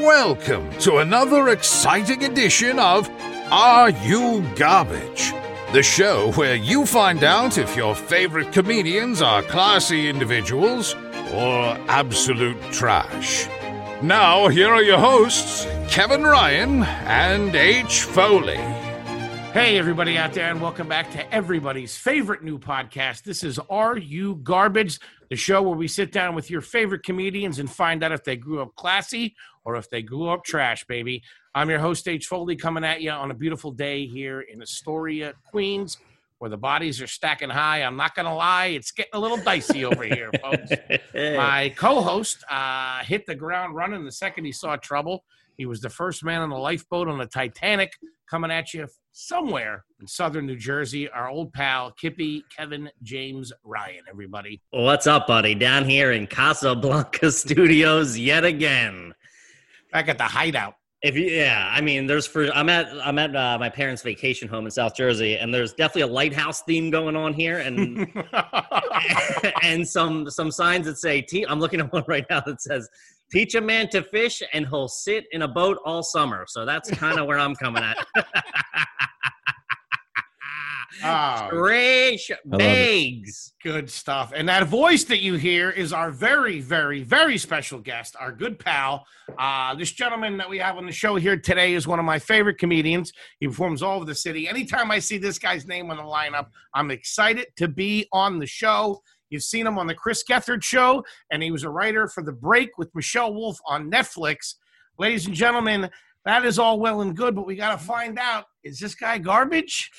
Welcome to another exciting edition of Are You Garbage? The show where you find out if your favorite comedians are classy individuals or absolute trash. Now, here are your hosts, Kevin Ryan and H. Foley. Hey, everybody out there, and welcome back to everybody's favorite new podcast. This is Are You Garbage, the show where we sit down with your favorite comedians and find out if they grew up classy or if they grew up trash, baby. I'm your host, H. Foley, coming at you on a beautiful day here in Astoria, Queens, where the bodies are stacking high. I'm not going to lie, it's getting a little dicey over here, folks. My co host uh, hit the ground running the second he saw trouble. He was the first man on the lifeboat on the Titanic coming at you somewhere in southern New Jersey. Our old pal, Kippy Kevin James Ryan, everybody. What's up, buddy? Down here in Casablanca Studios yet again. Back at the hideout. If you, yeah, I mean, there's for I'm at I'm at uh, my parents' vacation home in South Jersey, and there's definitely a lighthouse theme going on here, and and some some signs that say te- I'm looking at one right now that says teach a man to fish and he'll sit in a boat all summer. So that's kind of where I'm coming at. Oh, Trish Bags. good stuff. And that voice that you hear is our very, very, very special guest, our good pal. Uh, this gentleman that we have on the show here today is one of my favorite comedians. He performs all over the city. Anytime I see this guy's name on the lineup, I'm excited to be on the show. You've seen him on the Chris Gethard show, and he was a writer for The Break with Michelle Wolf on Netflix. Ladies and gentlemen, that is all well and good, but we got to find out is this guy garbage?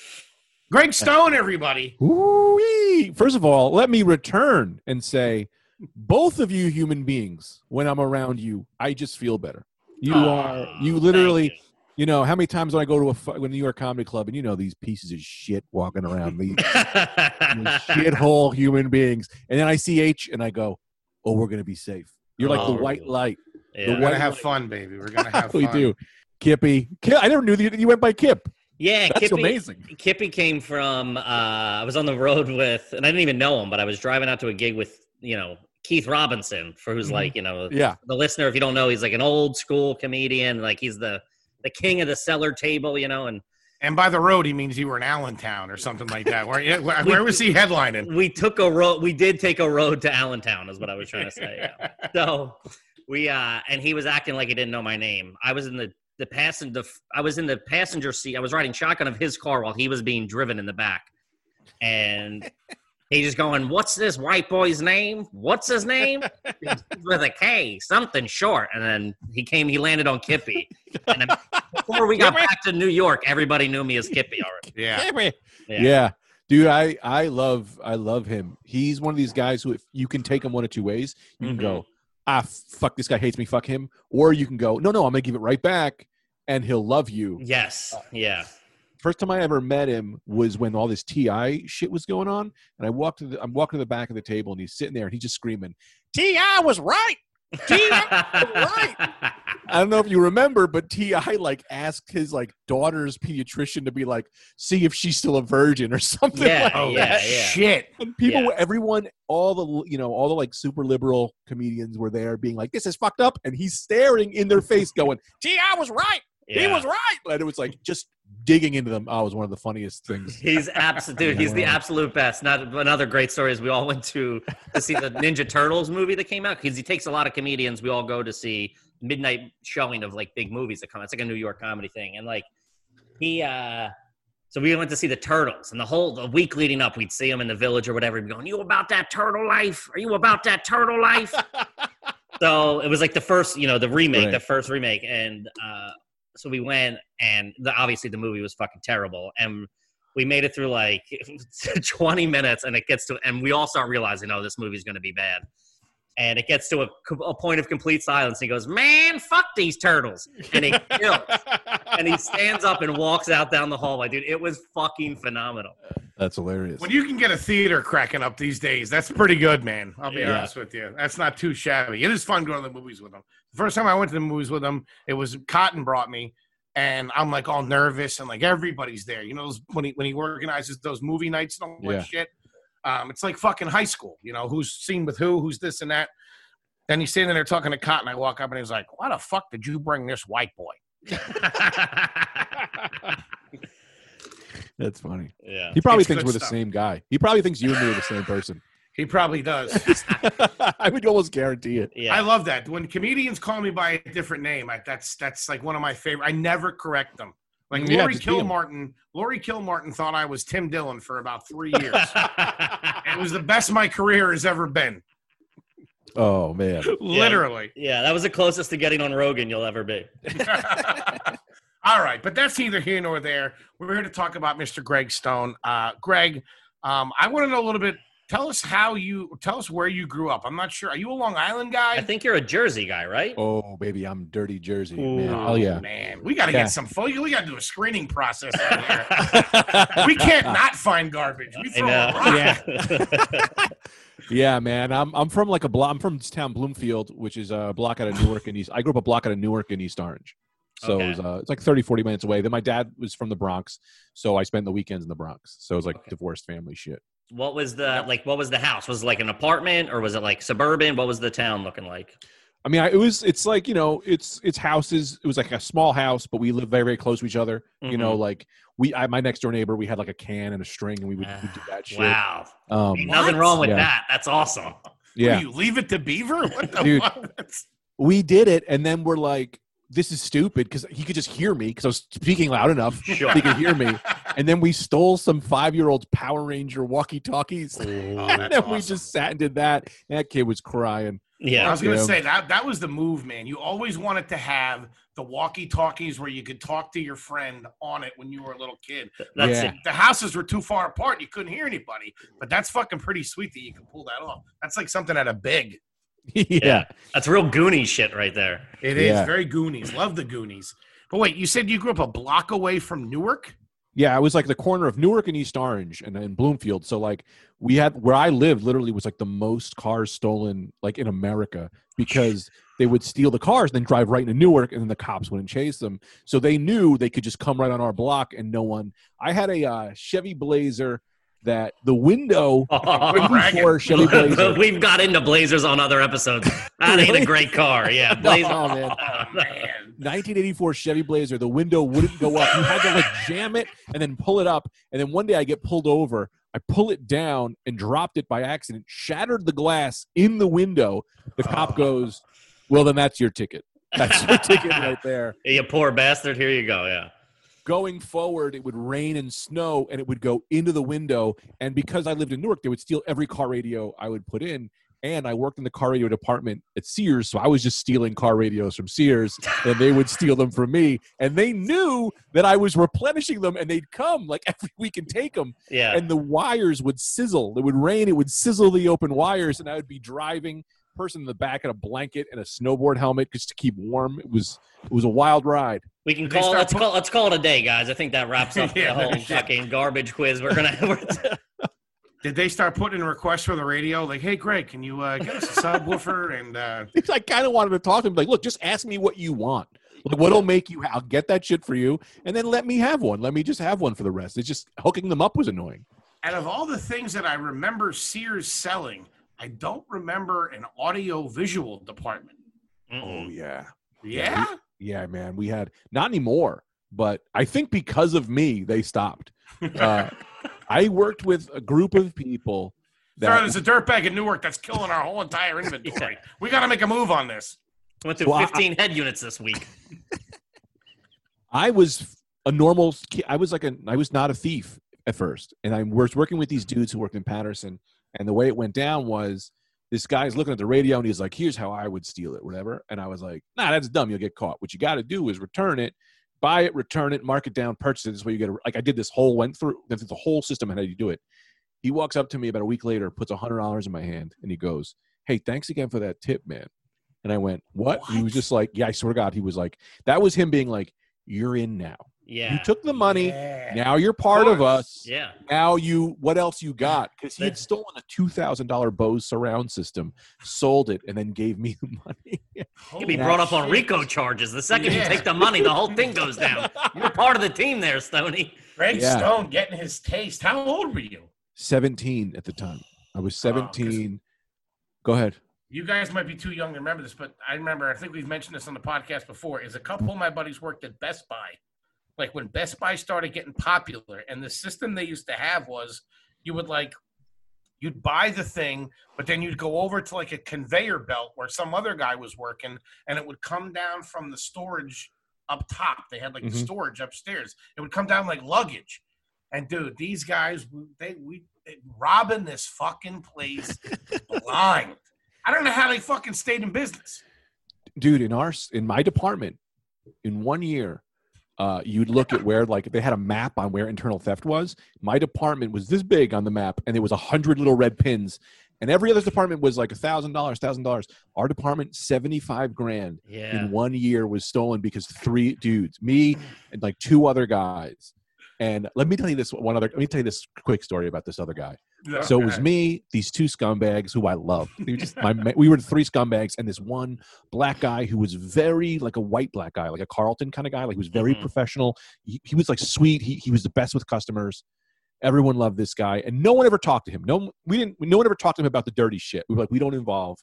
Greg Stone, everybody. Ooh-wee. First of all, let me return and say, both of you human beings, when I'm around you, I just feel better. You Aw, are, you literally, you. you. know, how many times when I go to a, a New York Comedy Club and you know these pieces of shit walking around, these, these shithole human beings, and then I see H and I go, oh, we're going to be safe. You're like Oh, the white light. Yeah. We're gonna have fun, baby. We're gonna have we fun. We do. Kippy. Ki- I never knew that you went by Kip. Yeah, That's Kippy, amazing. Kippy came from. Uh, I was on the road with, and I didn't even know him, but I was driving out to a gig with, you know, Keith Robinson, for who's Mhm. like, you know, Yeah. the listener. If you don't know, he's like an old school comedian. Like he's the the king of the cellar table, you know. And And by the road, he means you were in Allentown or something like that. Where, where, where was he headlining? we took a road. We did take a road to Allentown, is what I was trying to say. yeah. so we uh and he was acting like he didn't know my name i was in the the passenger i was in the passenger seat i was riding shotgun of his car while he was being driven in the back and he's just going what's this white boy's name what's his name with a k something short and then he came he landed on kippy and before we got back to new york everybody knew me as kippy already yeah. Yeah. Yeah. Dude, I I love I love him. He's one of these guys who if you can take him one of two ways. You can Mhm. go, ah fuck this guy hates me, fuck him. Or you can go, no, no, I'm gonna give it right back and he'll love you. yes uh, yeah First time I ever met him was when all this TI shit was going on. And I walked to the I'm walking to the back of the table and he's sitting there and he's just screaming, T.I. was right. Ti was right. I don't know if you remember, but T.I. like asked his like daughter's pediatrician to be like, see if she's still a virgin or something Yeah, like Oh, that. yeah. shit. And people, Yeah. everyone, all the you know, all the like super liberal comedians were there, being like, "This is fucked up," and he's staring in their face, going, "Gee, I was right. He was right." but it was like just digging into them. Oh, it was one of the funniest things. He's absolute, dude. He's the absolute best. Not another great story is we all went to to see the Ninja Turtles movie that came out because he takes a lot of comedians. We all go to see midnight showing of like big movies that come. out. It's like a New York comedy thing, and like he. uh so we went to see the turtles, and the whole the week leading up, we'd see him in the village or whatever. He'd be going, "You about that turtle life? Are you about that turtle life?" so it was like the first, you know, the remake, Right. the first remake, and uh, so we went, and the, obviously the movie was fucking terrible, and we made it through like 20 minutes, and it gets to, and we all start realizing, oh, this movie's going to be bad, and it gets to a, a point of complete silence. He goes, "Man, fuck these turtles," and he kills, and he stands up and walks out down the hallway, dude. It was fucking phenomenal. That's hilarious. When you can get a theater cracking up these days, that's pretty good, man. I'll be Yeah. honest with you. That's not too shabby. It is fun going to the movies with them. The first time I went to the movies with them, it was Cotton brought me, and I'm like all nervous and like everybody's there. You know, when he when he organizes those movie nights and all Yeah. that shit. Um, it's like fucking high school. You know, who's seen with who, who's this and that. Then he's standing there talking to Cotton. I walk up and he's like, "Why the fuck did you bring this white boy?" That's funny. yeah. He probably It's thinks we're the same guy. He probably thinks you and me are the same person. He probably does. I would almost guarantee it. Yeah. I love that when comedians call me by a different name. I, that's that's like one of my favorite. I never correct them. Like Yeah, Laurie just be 'em. Kilmartin. Laurie Kilmartin thought I was Tim Dillon for about three years. it was the best my career has ever been. Oh man. Literally. yeah, that was the closest to getting on Rogan you'll ever be. All right, but that's neither here nor there. We're here to talk about Mr. Greg Stone. Uh, Greg, um, I want to know a little bit. Tell us how you. Tell us where you grew up. I'm not sure. Are you a Long Island guy? I think you're a Jersey guy, right? Oh baby, I'm dirty Jersey. Ooh. Man. Oh yeah. man, we got to Yeah. get some. fo- We got to do a screening process out here. we can't not find garbage. We I throw a know. Yeah. Yeah, man. I'm I'm from like a block. I'm from this town Bloomfield, which is a block out of Newark and East. I grew up a block out of Newark and East Orange, so Okay. it was, uh, it's like 30, 40 minutes away. Then my dad was from the Bronx, so I spent the weekends in the Bronx. So it was like Okay. divorced family shit. What was the like? What was the house? Was it like an apartment or was it like suburban? What was the town looking like? I mean, I, it was it's like you know, it's it's houses. It was like a small house, but we lived very very close to each other. You know, Mhm. like we, I, my next door neighbor, we had like a can and a string, and we would, we'd do that shit. Wow. Um, nothing wrong with Yeah. that. That's awesome. yeah. What you leave it to Beaver? What the Dude. fuck? We did it and then we're like this is stupid because he could just hear me because i was speaking loud enough Sure. he could hear me and then we stole some five-year-old power ranger walkie-talkies Oh, and that's then we just sat and did that and that kid was crying Yeah. I was gonna say that that was the move, man. You always wanted to have the walkie-talkies where you could talk to your friend on it when you were a little kid. That's Yeah. it. The houses were too far apart; you couldn't hear anybody. But that's fucking pretty sweet that you can pull that off. That's like something at a big. yeah. Yeah. That's real Goonie shit right there. It is Yeah. very Goonies. Love the Goonies. But wait, you said you grew up a block away from Newark? Yeah, it was like the corner of Newark and East Orange and in Bloomfield. So like we had where I lived literally was like the most cars stolen like in America because they would steal the cars and then drive right into Newark and then the cops wouldn't chase them. So they knew they could just come right on our block and no one I had a uh, Chevy Blazer that the window oh, before Chevy Blazer. We've got into Blazers on other episodes. That ain't a great car. Yeah, Blazer. Oh, man. Oh man. 1984 Chevy Blazer, the window wouldn't go up. You had to like jam it and then pull it up. And then one day I get pulled over. I pull it down and dropped it by accident, shattered the glass in the window. The cop Oh. goes, Well, then that's your ticket. That's your ticket right there. You poor bastard. Here you go. Yeah. Going forward, it would rain and snow and it would go into the window. And because I lived in Newark, they would steal every car radio I would put in. And I worked in the car radio department at Sears, so I was just stealing car radios from Sears, and they would steal them from me. And they knew that I was replenishing them, and they'd come like every week and take them. Yeah. And the wires would sizzle. It would rain. It would sizzle the open wires, and I would be driving. Person in the back in a blanket and a snowboard helmet just to keep warm. It was it was a wild ride. We can call. Let's put- call. Let's call it a day, guys. I think that wraps up Yeah, the whole no fucking garbage quiz. We're gonna. We're, Did they start putting in requests for the radio? Like, hey, Greg, can you uh, get us a subwoofer? And uh, I kind of wanted to talk to him. Like, look, just ask me what you want. Like, what'll make you? I'll get that shit for you, and then let me have one. Let me just have one for the rest. It's just hooking them up was annoying. out of all the things that I remember Sears selling, I don't remember an audio visual department. Mm-mm. yeah, Yeah. yeah, man. We had not anymore, but I think because of me, they stopped. Uh, I worked with a group of people Sorry, there's a dirtbag in Newark that's killing our whole entire inventory. We got to make a move on this. Went through Well, I- 15 head units this week. I was a normal. I was like a. I was not a thief at first, and I was working with these dudes who worked in Paterson. And the way it went down was this guy's looking at the radio and he's like, "Here's how I would steal it, whatever." And I was like, "Nah, that's dumb. You'll get caught. What you got to do is return it, buy it, return it, mark it down, purchase it. This way you get a, like I did this whole went through went through the whole system and how you do it." He walks up to me about a week later, puts a hundred dollars in my hand, and he goes, "Hey, thanks again for that tip, man." And I went, "What?" He was just like, "Yeah, I swear to God." He was like, "That was him being like." You're in now. Yeah. You took the money. Yeah. Now you're part of course. us. yeah. Now you, what else you got? Because he had stolen a two thousand dollar Bose surround system, sold it, and then gave me the money. You'll be brought up on shit. RICO charges. The second Yeah. you take the money, the whole thing goes down. You're part of the team there, Stoney. Greg Yeah. Stone getting his taste. How old were you? Seventeen at the time. I was Oh, 'cause- seventeen. Go ahead. You guys might be too young to remember this, but I remember. I think we've mentioned this on the podcast before. Is a couple of my buddies worked at Best Buy, like when Best Buy started getting popular, and the system they used to have was you would like you'd buy the thing, but then you'd go over to like a conveyor belt where some other guy was working, and it would come down from the storage up top. They had like the Mhm. storage upstairs. It would come down like luggage. And dude, these guys, they we they, robbing this fucking place blind. I don't know how they fucking stayed in business. dude in our in my department in one year uh, you'd look at where like they had a map on where internal theft was my department was this big on the map and there was a hundred little red pins and every other department was like a thousand dollars thousand dollars our department 75 grand Yeah. in one year was stolen because three dudes me and like two other guys and let me tell you this one other let me tell you this quick story about this other guy so it was me, these two scumbags who I love. They were just my, ma- we were the three scumbags, and this one black guy who was very like a white black guy, like a Carlton kind of guy. Like he was very Mhm. professional. He, he was like sweet. He he was the best with customers. Everyone loved this guy, and no one ever talked to him. No, we didn't. No one ever talked to him about the dirty shit. We were like, we don't involve,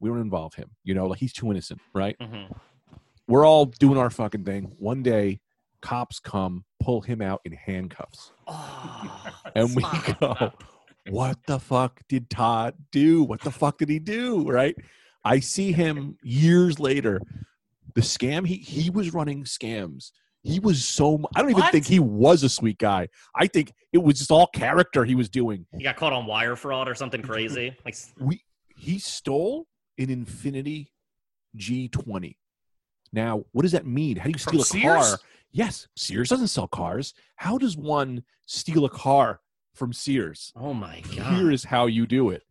we don't involve him. You know, like he's too innocent, right? Mhm. We're all doing our fucking thing. One day, cops come, pull him out in handcuffs. Oh, And we go, what the fuck did Todd do? What the fuck did he do? Right? I see him years later. The scam he he was running scams. He was so I don't even What? think he was a sweet guy. I think it was just all character he was doing. He got caught on wire fraud or something crazy. Like We he stole an Infiniti G20. Now, what does that mean? How do you From steal a car? Yes, Sears doesn't sell cars. How does one steal a car from Sears? Oh my god. Here is how you do it.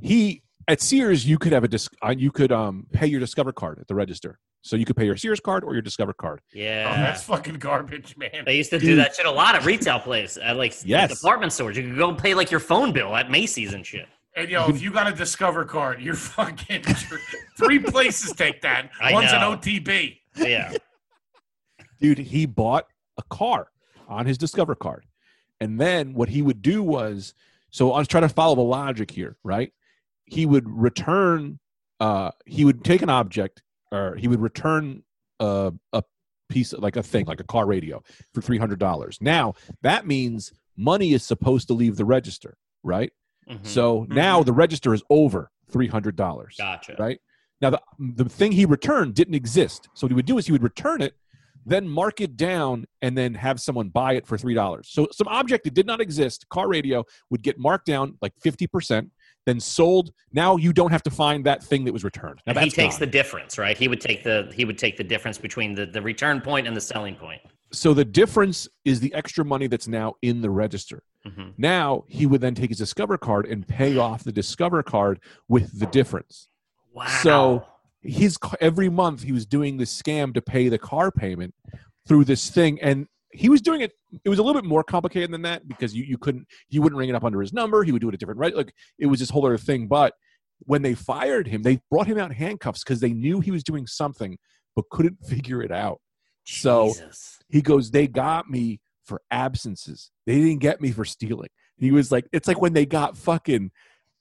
He at Sears, you could have a dis- uh, you could um pay your Discover card at the register. So you could pay your Sears card or your Discover card. Oh, Yeah. that's fucking garbage, man. They used to do that shit a lot at retail places, at like s- Yes. department stores. You could go pay like your phone bill at Macy's and shit. And yo, if you got a Discover card, you're fucking three places take that. I One's know. an OTB. Yeah. Dude, he bought a car on his Discover card. And then what he would do was so I was trying to follow the logic here, right? He would return uh he would take an object or he would return a a piece of like a thing like a car radio for $300. Now, that means money is supposed to leave the register, right? Mhm. So now the register is over three hundred dollars. gotcha. Right now, the the thing he returned didn't exist. So what he would do is he would return it, then mark it down, and then have someone buy it for three dollars. So some object that did not exist, car radio, would get marked down like fifty percent, then sold. Now you don't have to find that thing that was returned. Now he takes gone. the difference, right? He would take the he would take the difference between the, the return point and the selling point. so the difference is the extra money that's now in the register. hmm Now he would then take his Discover card and pay off the Discover card with the difference. Wow. So his every month he was doing this scam to pay the car payment through this thing and he was doing it it was a little bit more complicated than that because you, you couldn't he wouldn't ring it up under his number he would do it a different right like it was this whole other thing but when they fired him they brought him out handcuffs because they knew he was doing something but couldn't figure it out. So he goes they got me for absences. They didn't get me for stealing. He was like it's like when they got fucking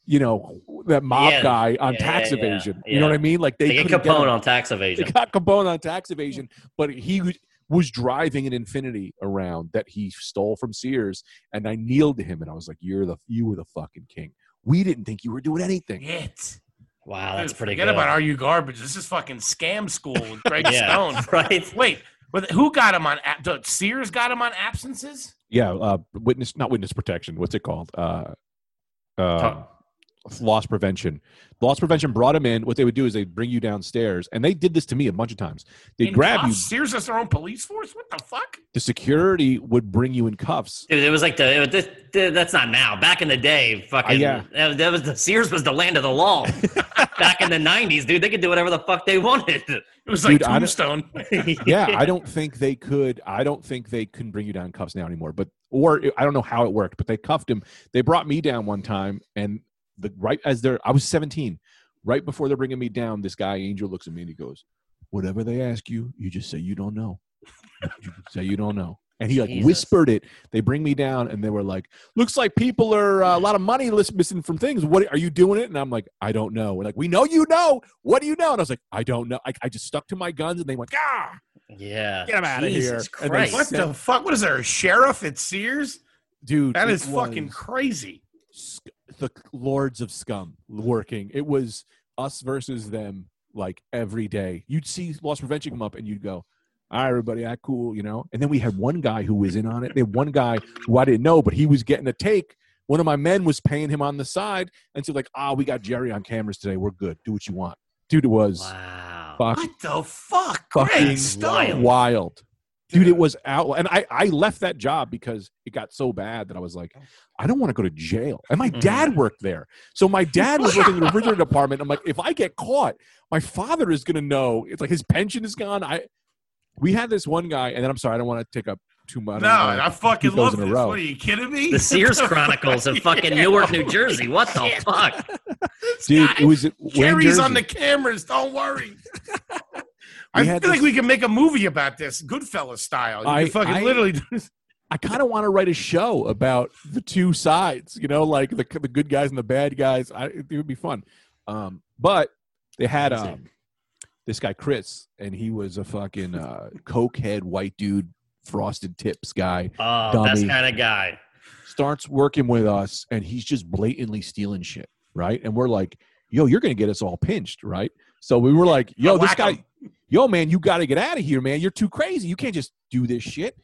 you know that mob Yeah, guy on yeah, tax yeah, yeah, evasion you know what i mean like they, They get couldn't get Capone on tax evasion. they got capone on tax evasion but he was driving an Infiniti around that he stole from sears and i kneeled to him and i was like you're the you were the fucking king we didn't think you were doing anything It. Wow, that's Dude, pretty Forget good. about Are You Garbage. This is fucking scam school with Greg yeah, Stone. right? Wait, but who got him on? Sears got him on absences. yeah uh witness not witness protection what's it called uh uh Huh. Loss prevention. Loss prevention brought him in. What they would do is they'd bring you downstairs, and they did this to me a bunch of times. They'd In grab you. Sears has their own police force. What the fuck? The security would bring you in cuffs. Dude, it was like the, it was this, the that's not now. Back in the day, fucking Uh, yeah. that, was- that was the Sears was the land of the law. Back in the '90s, dude, they could do whatever the fuck they wanted. It was like Dude, I don't- Tombstone. Yeah, I don't think they could. I don't think they can bring you down in cuffs now anymore. But or I don't know how it worked, but they cuffed him. They brought me down one time, and the right as they're I was 17. Right before they're bringing me down, this guy Angel looks at me and he goes, "Whatever they ask you, you just say you don't know. You say you don't know." And he like Jesus. whispered it. They bring me down, and they were like, "Looks like people are uh, a lot of money lis- missing from things. What are you doing it?" And I'm like, "I don't know." We're like, "We know you know. What do you know?" And I was like, "I don't know." I, I just stuck to my guns, and they went, "Ah, Yeah. get him out of here!" And they Christ. What sent- the fuck? What is there? A sheriff at Sears? dude? That is it is fucking was- crazy. The lords of scum working. It was us versus them like every day. You'd see loss prevention come up and you'd go, all right, everybody, act cool, you know? And then we had one guy who was in on it. They had one guy who I didn't know, but he was getting a take. One of my men was paying him on the side and so like, ah, we got Jerry on cameras today. We're good. Do what you want. Dude, it was Wow. fuck, What the fuck? Greg Stone. wild. Dude, it was out. And I, I left that job because it got so bad that I was like, oh. I don't want to go to jail. And my dad mm-hmm. worked there. So my dad was working in the refrigerator department. I'm like, if I get caught, my father is going to know. It's like his pension is gone. I, we had this one guy, and then I'm sorry, I don't want to take up too much. No, I fucking keep those love in a this. row. What are you kidding me? The Sears Chronicles of fucking Yeah. Newark, New Jersey. What the fuck? Dude, guy- it was at Wayne, Jerry's on the cameras. Don't worry. I feel had like we can make a movie about this, Goodfellas style. You I- fucking I- literally. I kind of want to write a show about the two sides, you know, like the the good guys and the bad guys. I, it would be fun. Um, but they had um, this guy Chris, and he was a fucking uh, cokehead white dude, frosted tips guy. Oh, Dummy. best kind of guy. Starts working with us, and he's just blatantly stealing shit, right? And we're like, "Yo, you're gonna get us all pinched, right?" So we were like, "Yo, this guy, 'em. yo, man, you got to get out of here, man. You're too crazy. You can't just do this shit."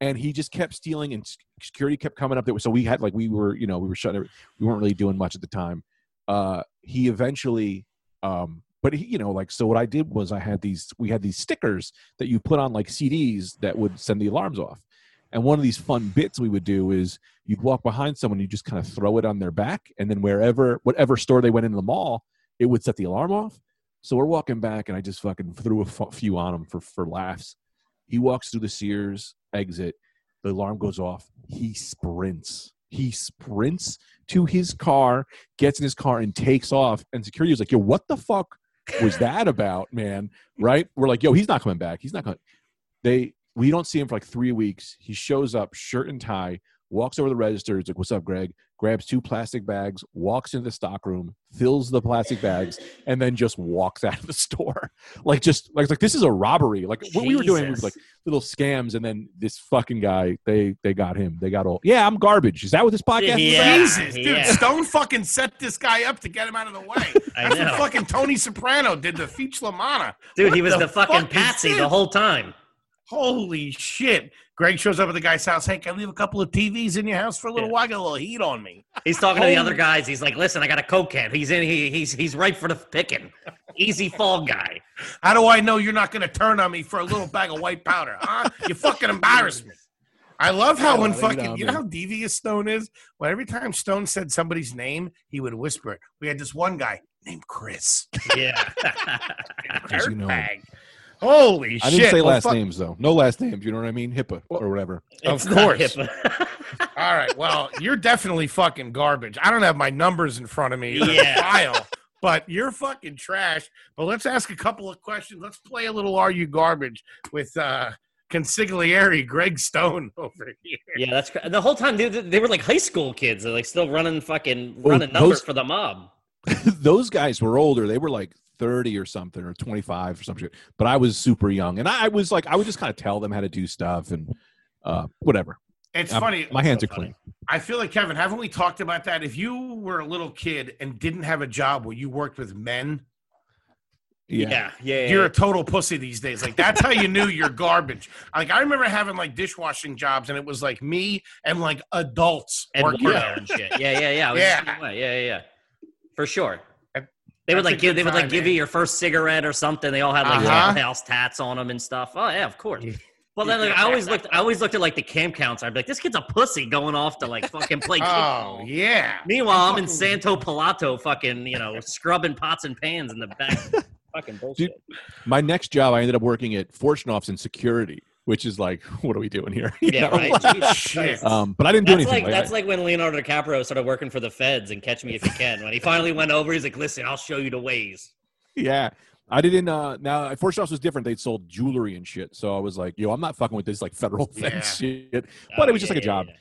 And he just kept stealing, and security kept coming up there. So we had like we were, you know, we were shutting. We weren't really doing much at the time. Uh, he eventually, um, but he, you know, like so. What I did was I had these. We had these stickers that you put on like CDs that would send the alarms off. And one of these fun bits we would do is you'd walk behind someone, you just kind of throw it on their back, and then wherever, whatever store they went in the mall, it would set the alarm off. So we're walking back, and I just fucking threw a f- few on him for for laughs. He walks through the Sears exit, the alarm goes off. He sprints. He sprints to his car, gets in his car, and takes off. And security was like, "Yo, what the fuck was that about, man?" Right? We're like, "Yo, he's not coming back. He's not coming." They we don't see him for like three weeks. He shows up, shirt and tie, walks over the register. He's like, "What's up, Greg?" Grabs two plastic bags, walks into the stock room, fills the plastic bags, and then just walks out of the store. Like just like like this is a robbery. Like what we were doing was like little scams, and then this fucking guy, they they got him. They got all. Yeah, I'm garbage. Is that what this podcast is Yeah. about? Jesus, dude, yeah. Stone fucking set this guy up to get him out of the way. I That's know. what fucking Tony Soprano did to Feech La Manna. Dude, What he was the the, fucking fuck patsy the whole time. Holy shit. Greg shows up at the guy's house. Hey, can I leave a couple of TVs in your house for a little Yeah. while? I got a little heat on me. He's talking to the other guys. He's like, "Listen, I got a coke can. He's in. He, he's he's right for the picking. Easy fall guy." How do I know you're not going to turn on me for a little bag of white powder? Huh? You fucking embarrass me. I love how Oh, when you fucking know, you know how devious Stone is. When every time Stone said somebody's name, he would whisper it. We had this one guy named Chris. Yeah. Course you know. Dirtbag. Holy I shit! I didn't say Well, last fuck- names though. No last names. You know what I mean? HIPAA or whatever. Of It's not course. All right. Well, you're definitely fucking garbage. I don't have my numbers in front of me Yeah. file, but you're fucking trash. But let's ask a couple of questions. Let's play a little Are You Garbage with uh consigliere Greg Stone over here. yeah, that's cra- the whole time. They, they were like high school kids. They're like still running fucking Well, running numbers those- for the mob. Those guys were older. They were like 30 or something or 25 or something. But I was super young. And I was like, I would just kind of tell them how to do stuff and uh, whatever. It's Um, funny. My hands so are clean. I feel like Kevin, haven't we talked about that? If you were a little kid and didn't have a job where you worked with men, Yeah. Yeah, yeah. yeah, you're a total pussy these days. Like that's how you knew you're garbage. Like I remember having like dishwashing jobs, and it was like me and like adults and working Wario there. and shit. Yeah, yeah, yeah. Yeah. the same way. Yeah, yeah, yeah. For sure. They would that's like give they would like give man. you your first cigarette or something. They all had like Uh-huh. house tats on them and stuff. Oh yeah, of course. Well, then like, I always looked. I always looked at like the camp counts. I'd be like, this kid's a pussy going off to like fucking play Oh yeah. Meanwhile, I'm in Santo Palato, fucking you know, scrubbing pots and pans in the back. fucking bullshit. My next job, I ended up working at Fortune Office in security, which is like, what are we doing here? You yeah, know? right. Um, but I didn't do anything. like Like, that's like when Leonardo DiCaprio started working for the feds and Catch Me If You Can. When he finally went over, he's like, "Listen, I'll show you the ways." yeah. I didn't. uh Now, Fortune House was different. They sold jewelry and shit. So I was like, yo, I'm not fucking with this like federal fence shit. But Oh, it was just yeah, like a job. yeah.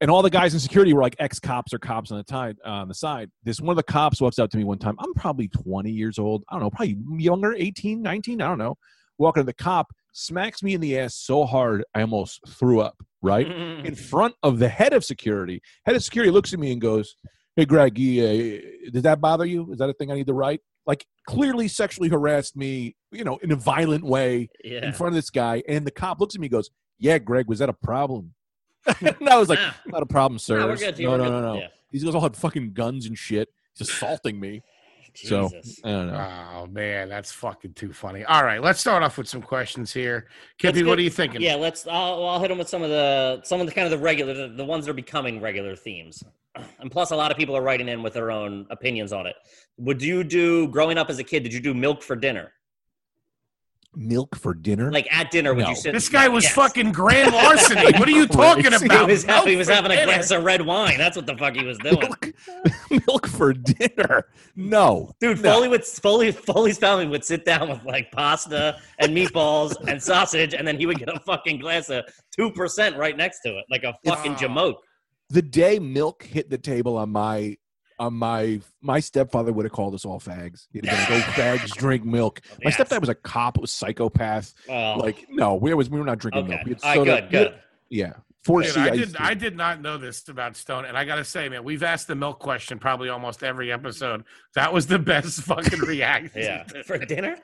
And all the guys in security were like ex cops or cops on the time on the side. This one of the cops walks up to me one time. I'm probably 20 years old. I don't know, probably younger, 18, 19. I don't know. Walking to the cop, smacks me in the ass so hard I almost threw up. Right in front of the head of security. Head of security looks at me and goes, "Hey, Greg, uh, does that bother you? Is that a thing I need to write?" Like clearly sexually harassed me, you know, in a violent way yeah. in front of this guy. And the cop looks at me and goes, "Yeah, Greg, was that a problem?" and I was like, Ah, "Not a problem, sir." no. No, no, no, no. Yeah. These guys all had fucking guns and shit. He's assaulting me. So I don't know. Oh man, that's fucking too funny. All right, let's start off with some questions here. Let's Kippy, what are you thinking? Yeah, let's. I'll, I'll hit them with some of the some of the kind of the regular, the, the ones that are becoming regular themes. And plus, a lot of people are writing in with their own opinions on it. Would you do growing up as a kid? Did you do milk for dinner? Milk for dinner? Like at dinner, would you sit? This guy was Yes. fucking grand larceny. what are you talking about? He was, Milk he was for having a dinner. glass of red wine. That's what the fuck he was doing. milk, milk for dinner? No, Dude, No. Foley would Foley Foley's family would sit down with like pasta and meatballs and sausage, and then he would get a fucking glass of two percent right next to it, like a fucking Wow. jamoke. the day milk hit the table on my on my my stepfather would have called us all fags. He'd have been like, "Go fags, drink milk." My Yes. stepdad was a cop, was psychopath. Oh, Like, no, we was we were not drinking milk. okay. We had All right, good, good. Yeah, four Dude, C I did. I did not know this about Stone, and I gotta say, man, we've asked the milk question probably almost every episode. That was the best fucking reaction. Yeah, for dinner.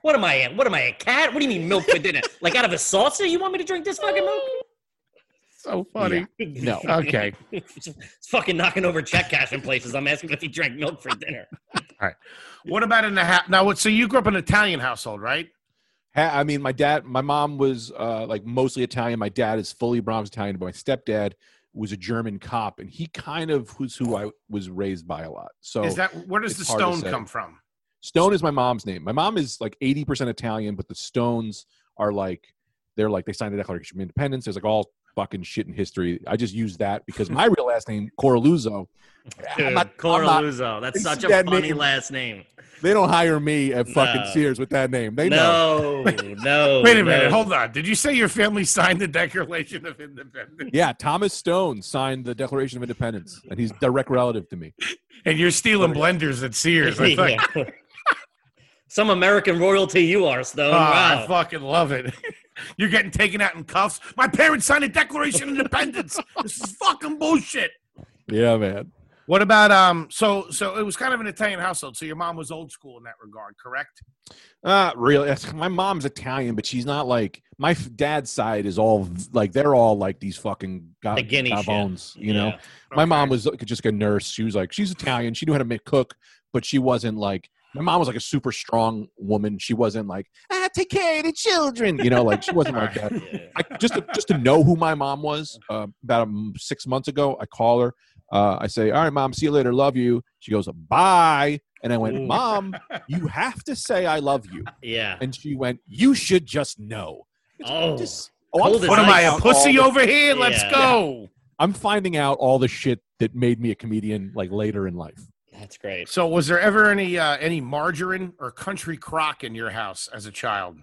What am I? What am I? A cat? What do you mean milk for dinner? Like out of a saucer? You want me to drink this fucking milk? So funny. No. Okay. it's fucking knocking over check cash in places. I'm asking if he drank milk for dinner. All right. What about in the house? Now, what? So you grew up in an Italian household, right? Ha- I mean, my dad, my mom was uh, like mostly Italian. My dad is fully Bronx Italian, but my stepdad was a German cop, and he kind of was who I was raised by a lot. So Is that where does the it's hard to Stone come from? Stone is my mom's name. My mom is like eighty percent Italian, but the Stones are like they're like they signed the Declaration of Independence. There's like all fucking shit in history. I just use that because my real last name Coraluzzo. I'm not, Coraluzzo. That's such a that funny name. last name. they don't hire me at fucking No. Sears with that name. They know. No, no. Wait a minute, no. hold on. Did you say your family signed the Declaration of Independence? Yeah, Thomas Stone signed the Declaration of Independence, and he's direct relative to me. And you're stealing blenders at Sears. I think. Some American royalty you are, Stone. Oh, I fucking love it. You're getting taken out in cuffs. My parents signed a Declaration of Independence. This is fucking bullshit. Yeah, man. What about um? So so it was kind of an Italian household. So your mom was old school in that regard, correct? Uh really. My mom's Italian, but she's not like my dad's side is all like they're all like these fucking ga- The guinea shit. gavones, you know. Yeah. My mom was just a nurse. She was like, she's Italian. She knew how to make cook, but she wasn't like. My mom was like a super strong woman. She wasn't like, ah, take care of the children. You know, like she wasn't like that. Yeah. I, just to, just to know who my mom was uh, about six months ago, I call her. Uh, I say, "All right, mom, see you later. Love you." She goes, "Bye," and I went, Ooh. "Mom, you have to say I love you." Yeah. And she went, "You should just know." It's Oh. just- oh, I'm Cold as What am I, ice. a finding out pussy all the- over here? Let's Yeah. go. I'm finding out all the shit that made me a comedian like later in life. That's great. So was there ever any uh, any margarine or country crock in your house as a child?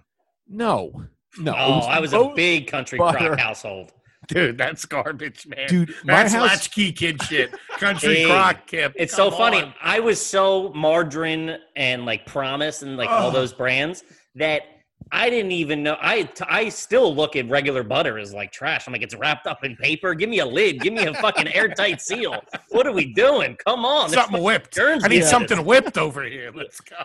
No, no. it Oh, I was a big country butter. crock household. Dude, that's garbage, man. dude. My that's house. latchkey kid shit. Country Hey, crock kip. It's Come so funny. on. I was so margarine and like promise and like all those brands that I didn't even know. I I still look at regular butter as like trash. I'm like, it's wrapped up in paper. Give me a lid. Give me a fucking airtight seal. What are we doing? Come on. Something whipped. I need lettuce. something whipped over here. Let's go.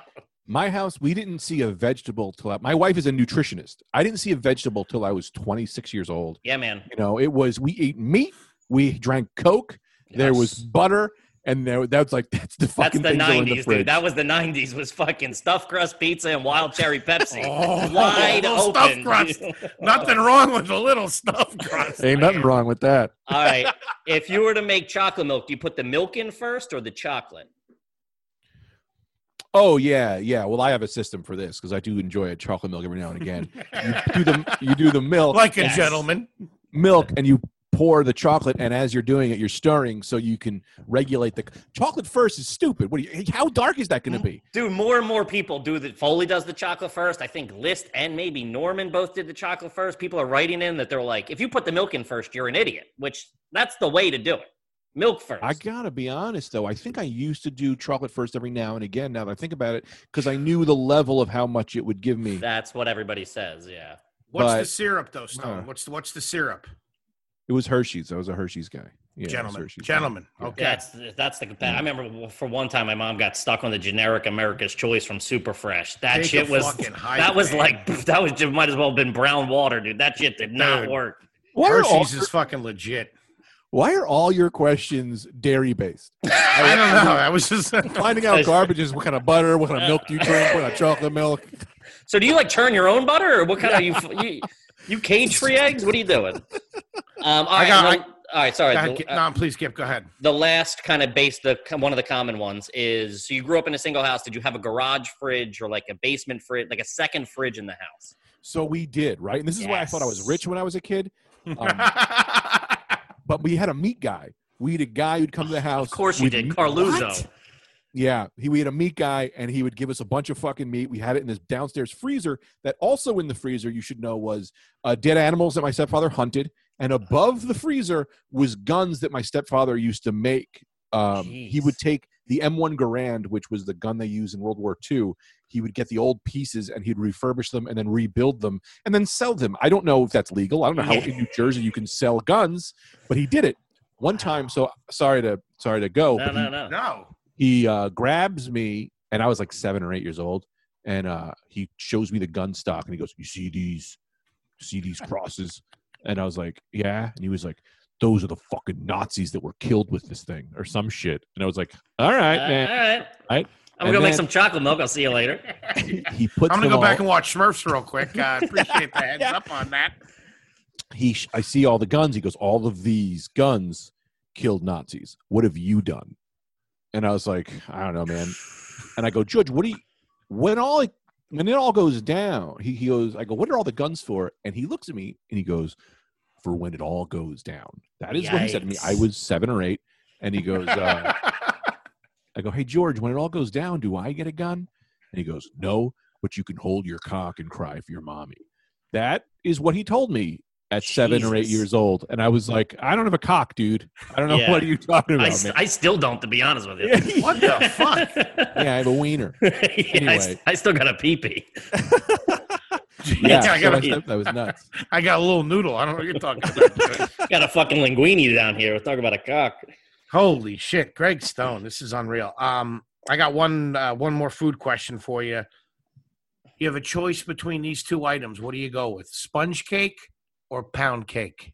My house, we didn't see a vegetable till I, my wife is a nutritionist. I didn't see a vegetable till I was 26 years old. Yeah, man. You know, it was we ate meat, we drank Coke, there was butter, and there that's like that's the fucking That's the things that were in '90s, the dude. That was the '90s. Was fucking stuffed crust pizza and wild cherry Pepsi. Oh, Wide oh, open. stuffed crust. Nothing wrong with a little stuffed crust. Ain't nothing wrong with that. All right. If you were to make chocolate milk, do you put the milk in first or the chocolate? Oh yeah, yeah. Well, I have a system for this because I do enjoy a chocolate milk every now and again. You do the you do the milk, Like a Yes. gentleman. milk, and you pour the chocolate, and as you're doing it, you're stirring so you can regulate the chocolate first. Is stupid. What? Do you, how dark is that going to be? Dude, more and more people do that. Foley does the chocolate first. I think List and maybe Norman both did the chocolate first. People are writing in that they're like, if you put the milk in first, you're an idiot. Which that's the way to do it. Milk first. I gotta be honest though. I think I used to do chocolate first every now and again. Now that I think about it, because I knew the level of how much it would give me. That's what everybody says. Yeah. What's the syrup though, Stone? Uh. what's the what's the syrup? It was Hershey's. I was a Hershey's guy. Yeah, it gentlemen, Hershey's. gentlemen. Yeah. Okay. That's that's the. I remember for one time my mom got stuck on the generic America's Choice from Super Fresh. That Take shit was that was man. like that was just might as well have been brown water, dude. That shit did not Dude. work. Why are, all, Hershey's is fucking legit. why are all your questions dairy based? I don't know. I was just Finding out garbage is what kind of butter, what kind of milk do you drink, what kind of chocolate milk. So do you like churn your own butter, or what kind of you you you cage free eggs? What are you doing? Um, all I right, got- well, all right. Sorry. Go ahead, the- Kip. no, please, Skip. Go ahead. the last kind of base the one of the common ones is so you grew up in a single house did you have a garage fridge or like a basement fridge like a second fridge in the house So we did, right? And this is why I thought I was rich when I was a kid. Um, but we had a meat guy. We had a guy who'd come to the house. of course you did meat- carluzzo What? Yeah, he we had a meat guy, and he would give us a bunch of fucking meat. We had it in this downstairs freezer. That also in the freezer, you should know, was uh, dead animals that my stepfather hunted, and above the freezer was guns that my stepfather used to make. Um, he would take the M1 Garand, which was the gun they used in World War II. He would get the old pieces and he'd refurbish them and then rebuild them and then sell them. I don't know if that's legal. I don't know how in New Jersey you can sell guns, but he did it one time. So sorry to sorry to go. no but he- no no no. He uh, grabs me, and I was like seven or eight years old, and uh, he shows me the gun stock, and he goes, "You see these? See these crosses?" And I was like, "Yeah," and he was like, "Those are the fucking Nazis that were killed with this thing, or some shit." And I was like, "All right, Uh, man." all right Right. i'm And gonna make some chocolate milk i'll see you later He puts I'm gonna them go back and watch Smurfs real quick. I appreciate the heads up on that. he sh- I see all the guns. He goes, all of these guns killed Nazis. What have you done? And I was like, I don't know, man. And I go, Judge, what do you when all when it all goes down? He, he goes, I go, what are all the guns for? And he looks at me and he goes, for when it all goes down. That is what he said to me. I was seven or eight, and he goes, uh, I go, hey George, when it all goes down, do I get a gun? And he goes, no, but you can hold your cock and cry for your mommy. That is what he told me at seven or eight years old, and I was like, I don't have a cock, dude. I don't know Yeah. what are you talking I, about, man. I still don't to be honest with you what the fuck? yeah, I have a wiener. Yeah, I, Anyway. s- I still got a pee-pee. Yeah, I so got, I a, that was nuts. I got a little noodle. I don't know what you're talking about. got a fucking linguine down here talk about a cock Holy shit, Greg Stone, this is unreal. Um, I got one uh, one more food question for you. You have a choice between these two items. What do you go with? Sponge cake or pound cake?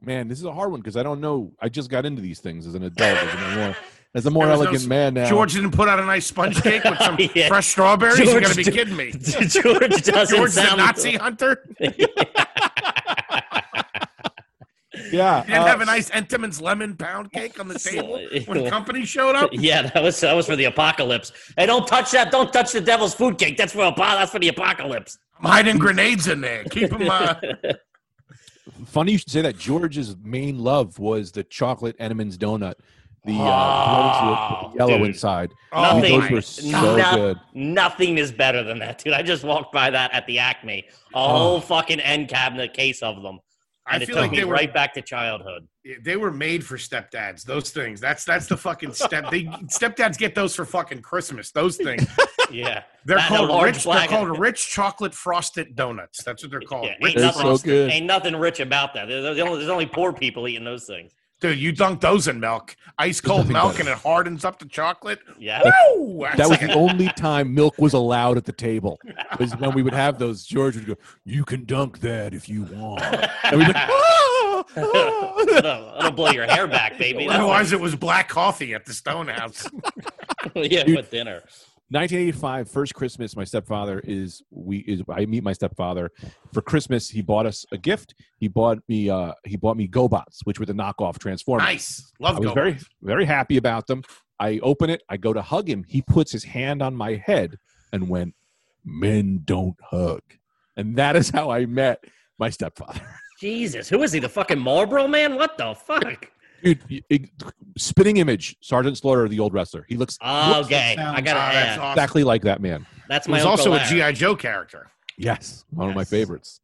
Man, this is a hard one because I don't know. I just got into these things as an adult, as a more, as a more was no elegant man now. George didn't put out a nice sponge cake with some Yeah. fresh strawberries. you George got to be kidding me. George doesn't George the Nazi hunter. yeah, You didn't uh, have a nice Entenmann's lemon pound cake on the table when company showed up. Yeah, that was that was for the apocalypse. Hey, don't touch that! Don't touch the devil's food cake. That's for that's for the apocalypse. I'm hiding grenades in there. Keep them. Uh, funny you should say that. George's main love was the chocolate Entenmann's donut, the uh, Oh, ones with the yellow dude. inside. oh, Nothing- Those were so No- good. Nothing is better than that, dude. I just walked by that at the Acme. A Oh. whole fucking end cabinet case of them, I and it feel took like me they were right back to childhood. they were made for stepdads. Those things. That's that's the fucking step. They stepdads get those for fucking Christmas. Those things. Yeah, They're That a called rich. They're called rich chocolate frosted donuts. That's what they're called. Yeah, ain't, They're nothing, so good. ain't nothing rich about that. There's, there's only, there's only poor people eating those things. Dude, you dunk those in milk, ice cold milk, better. and it hardens up the chocolate. Yeah, Woo! That's That was the only time milk was allowed at the table. Was when we would have those. George would go, "You can dunk that if you want." And we'd be like, "Ah, ah." that'll, that'll blow your hair back, baby. That's Otherwise, it was black coffee at the Stone House. yeah, Dude. with dinner. 1985 first christmas my stepfather is we is i meet my stepfather. For christmas he bought us a gift. He bought me uh he bought me gobots which were the knockoff transformers. Nice, love. i was Go very very happy about them. I open it. I go to hug him. He puts his hand on my head and went men don't hug. And that is how i met my stepfather. Jesus, who is he? The fucking Marlboro man? What the fuck? Dude, y- y- image, Sergeant Slaughter, the old wrestler. He looks looks okay, I got oh, ah, to that's yeah. awesome. exactly like that man. That's He my was also Uncle a GI Joe character. Yes, one of my favorites.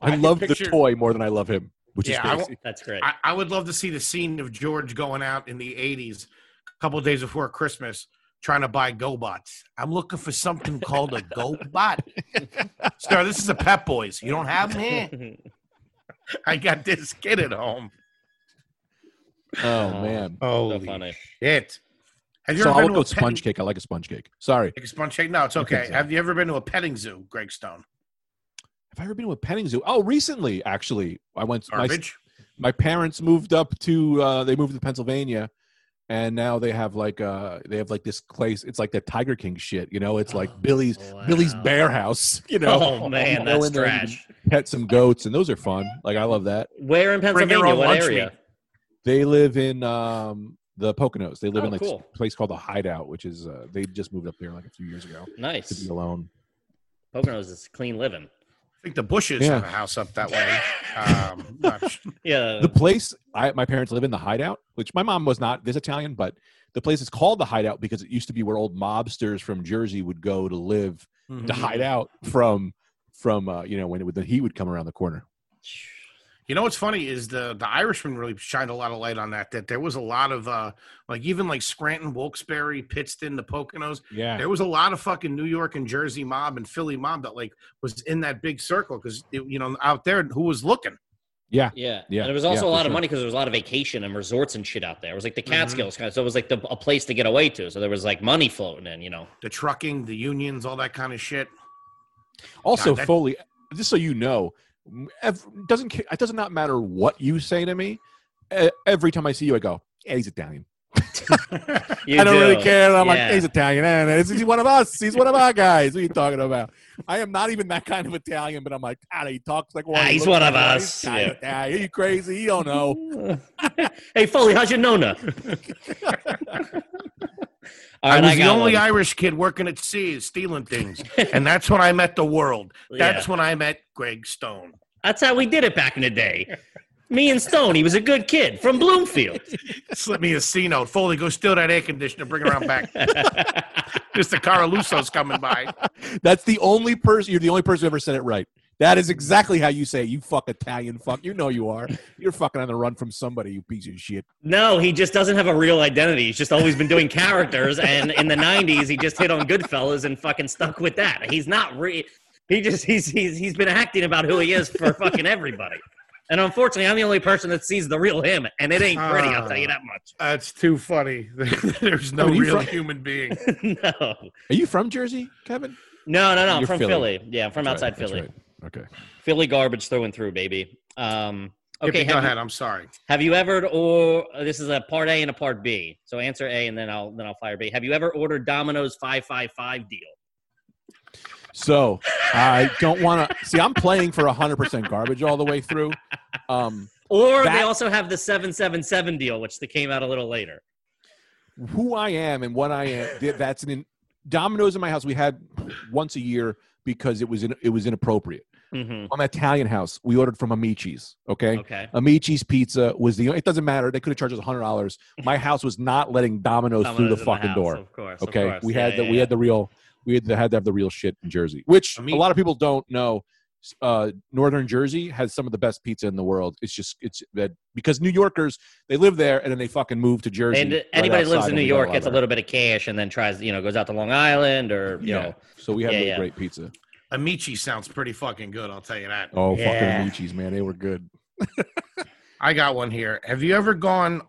I I, love picture- the toy more than I love him, which Yeah, is wa- crazy. That's great. I, I would love to see the scene of George going out in the 80s, a couple days before Christmas, trying to buy GoBots. I'm looking for something called a GoBot. Sir, this is a Pep Boys. You don't have them here? I got this kid at home. Oh man. Oh, so funny. shit. Have you So ever I been would to go a sponge petting, cake. I like a sponge cake. Sorry. like a sponge cake? No, it's okay. so. Have you ever been to a petting zoo, Greg Stone? Have I ever been to a petting zoo? Oh, recently, actually, I went. My, Garbage. my parents moved up to. Uh, they moved to Pennsylvania, and now they have like uh they have like this place. It's like the Tiger King shit. You know, it's like Oh, Billy's Billy's. Bear House. You know, Oh man, You go that's in there and you trash. can Pet some goats, and those are fun. Like I love that. Where in Bring Pennsylvania? What area? meat. They live in um the Poconos. They live Oh, in like cool. a place called the Hideout, which is uh, they just moved up there like a few years ago Nice to be alone. Poconos is clean living. I think the Bushes Yeah. have a house up that way. Um, Yeah. the place I my parents live in the hideout, which my mom was not this Italian, but the place is called the hideout because it used to be where old mobsters from Jersey would go to live to Mhm. hide out from from uh, you know when it would, the heat would come around the corner. You know what's funny is the the Irishman really shined a lot of light on that. That there was a lot of uh like even like Scranton, Wilkes-Barre, Pittston, the Poconos. Yeah, There was a lot of fucking New York and Jersey mob and Philly mob that like was in that big circle because you know out there who was looking. yeah, Yeah, Yeah, And there was yeah, also a for lot of sure. money because there was a lot of vacation and resorts and shit out there. It was like the Mhm. Catskills kind of, so it was like the, a place to get away to. So there was like money floating in, you know. The trucking, the unions, all that kind of shit. Also, God, that- Foley, just so you know, ev- doesn't it does not matter what you say to me. Every time I see you, I go, "Yeah, he's Italian." I don't really care. I'm Yeah. like, he's Italian. eh, He's one of us. He's one of our guys. What are you talking about? I am not even that kind of Italian, but I'm like, ah, he talks like one. Ah, he's one like of us. He's Yeah, are you crazy? You don't know. hey, Foley, how's your Nona? All I right, was the only one. Irish kid working at sea, stealing things, and that's when I met the world. That's Yeah. when I met Greg Stone. That's how we did it back in the day. Me and Stone, he was a good kid from Bloomfield. Slip me a C note. Foley, go steal that air conditioner. Bring it around back. Mr. Caraluso's coming by. That's the only person. You're the only person who ever said it right. That is exactly how you say it. You fuck Italian fuck. You know you are. You're fucking on the run from somebody. You piece of shit. no, he just doesn't have a real identity. He's just always been doing characters, and in the '90s, he just hit on Goodfellas and fucking stuck with that. He's not re. He just he's he's he's been acting about who he is for fucking everybody. And unfortunately, I'm the only person that sees the real him, and it ain't pretty. I'll tell you that much. Ah, that's too funny. There's no I mean, you real from- human being. no, Are you from Jersey, Kevin? no, no, no. I'm from Philly. Philly. Yeah, I'm from That's right, outside that's Philly. right. Okay. Philly garbage through and through, baby. Um, okay, Okay, go have you- ahead. I'm sorry. Have you ever or uh, this is a part A and a part B. So answer A and then I'll then I'll fire B. Have you ever ordered Domino's five five five deal? So I don't want to see. I'm playing for 100 percent garbage all the way through. Um, Or they also have the seven seven seven deal, which they came out a little later. who I am and what I am. That's an in, Domino's in my house. We had once a year because it was in, it was inappropriate. Hmm On the Italian house, we ordered from Amici's. Okay. Okay. Amici's Pizza was the. It doesn't matter. They could have charged us hundred dollars. My house was not letting Domino's, through the in the fucking house, door. Of course. of Okay, course. we Yeah, had the yeah, we yeah. had the real we had to, had to have the real shit in Jersey, which Ami- a lot of people don't know. Uh, Northern Jersey has some of the best pizza in the world. It's just it's that because New Yorkers they live there and then they fucking move to Jersey. And right anybody lives in New York gets a little bit of cash and then tries, you know, goes out to Long Island or you yeah. know. So we had Yeah, really yeah. great pizza. Amici sounds pretty fucking good. I'll tell you that. Oh Yeah. fucking Amici's, man, they were good. I got one here. Have you ever gone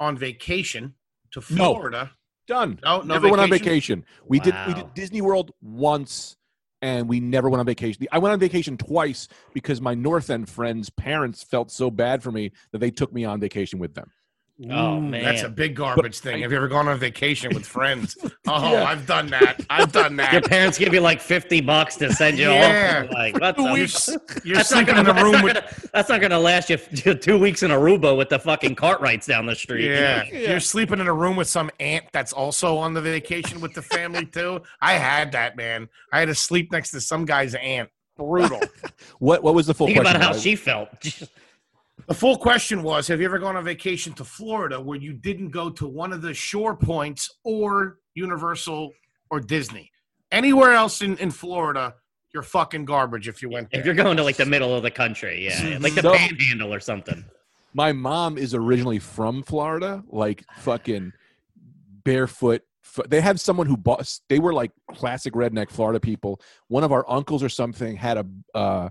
on vacation to No. Florida? Done. No, no never went on vacation? vacation. We did we did Disney World once, and we never went on vacation. I went on vacation twice because my North End friends' parents felt so bad for me that they took me on vacation with them. Oh, Ooh, man. that's a big garbage thing. Have you ever gone on a vacation with friends? Oh, Yeah. I've done that. I've done that. Your parents give you like fifty bucks to send you Yeah. off. Like what Two weeks. You're That's not, sleeping gonna, in a that's, room not with gonna, that's not gonna last you two weeks in Aruba with the fucking Cartwrights down the street. Yeah. Yeah. You're sleeping in a room with some aunt that's also on the vacation with the family too. I had that, man. I had to sleep next to some guy's aunt. brutal. What what was the full Think question? about how Ryan? she felt. The full question was Have you ever gone on vacation to Florida where you didn't go to one of the shore points or Universal or Disney? Anywhere else in, in Florida, you're fucking garbage if you went there. If you're going to like the middle of the country, yeah, like the So- Panhandle or something. My mom is originally from Florida, like fucking barefoot. They have someone who bought. They were like classic redneck Florida people. One of our uncles or something had a uh,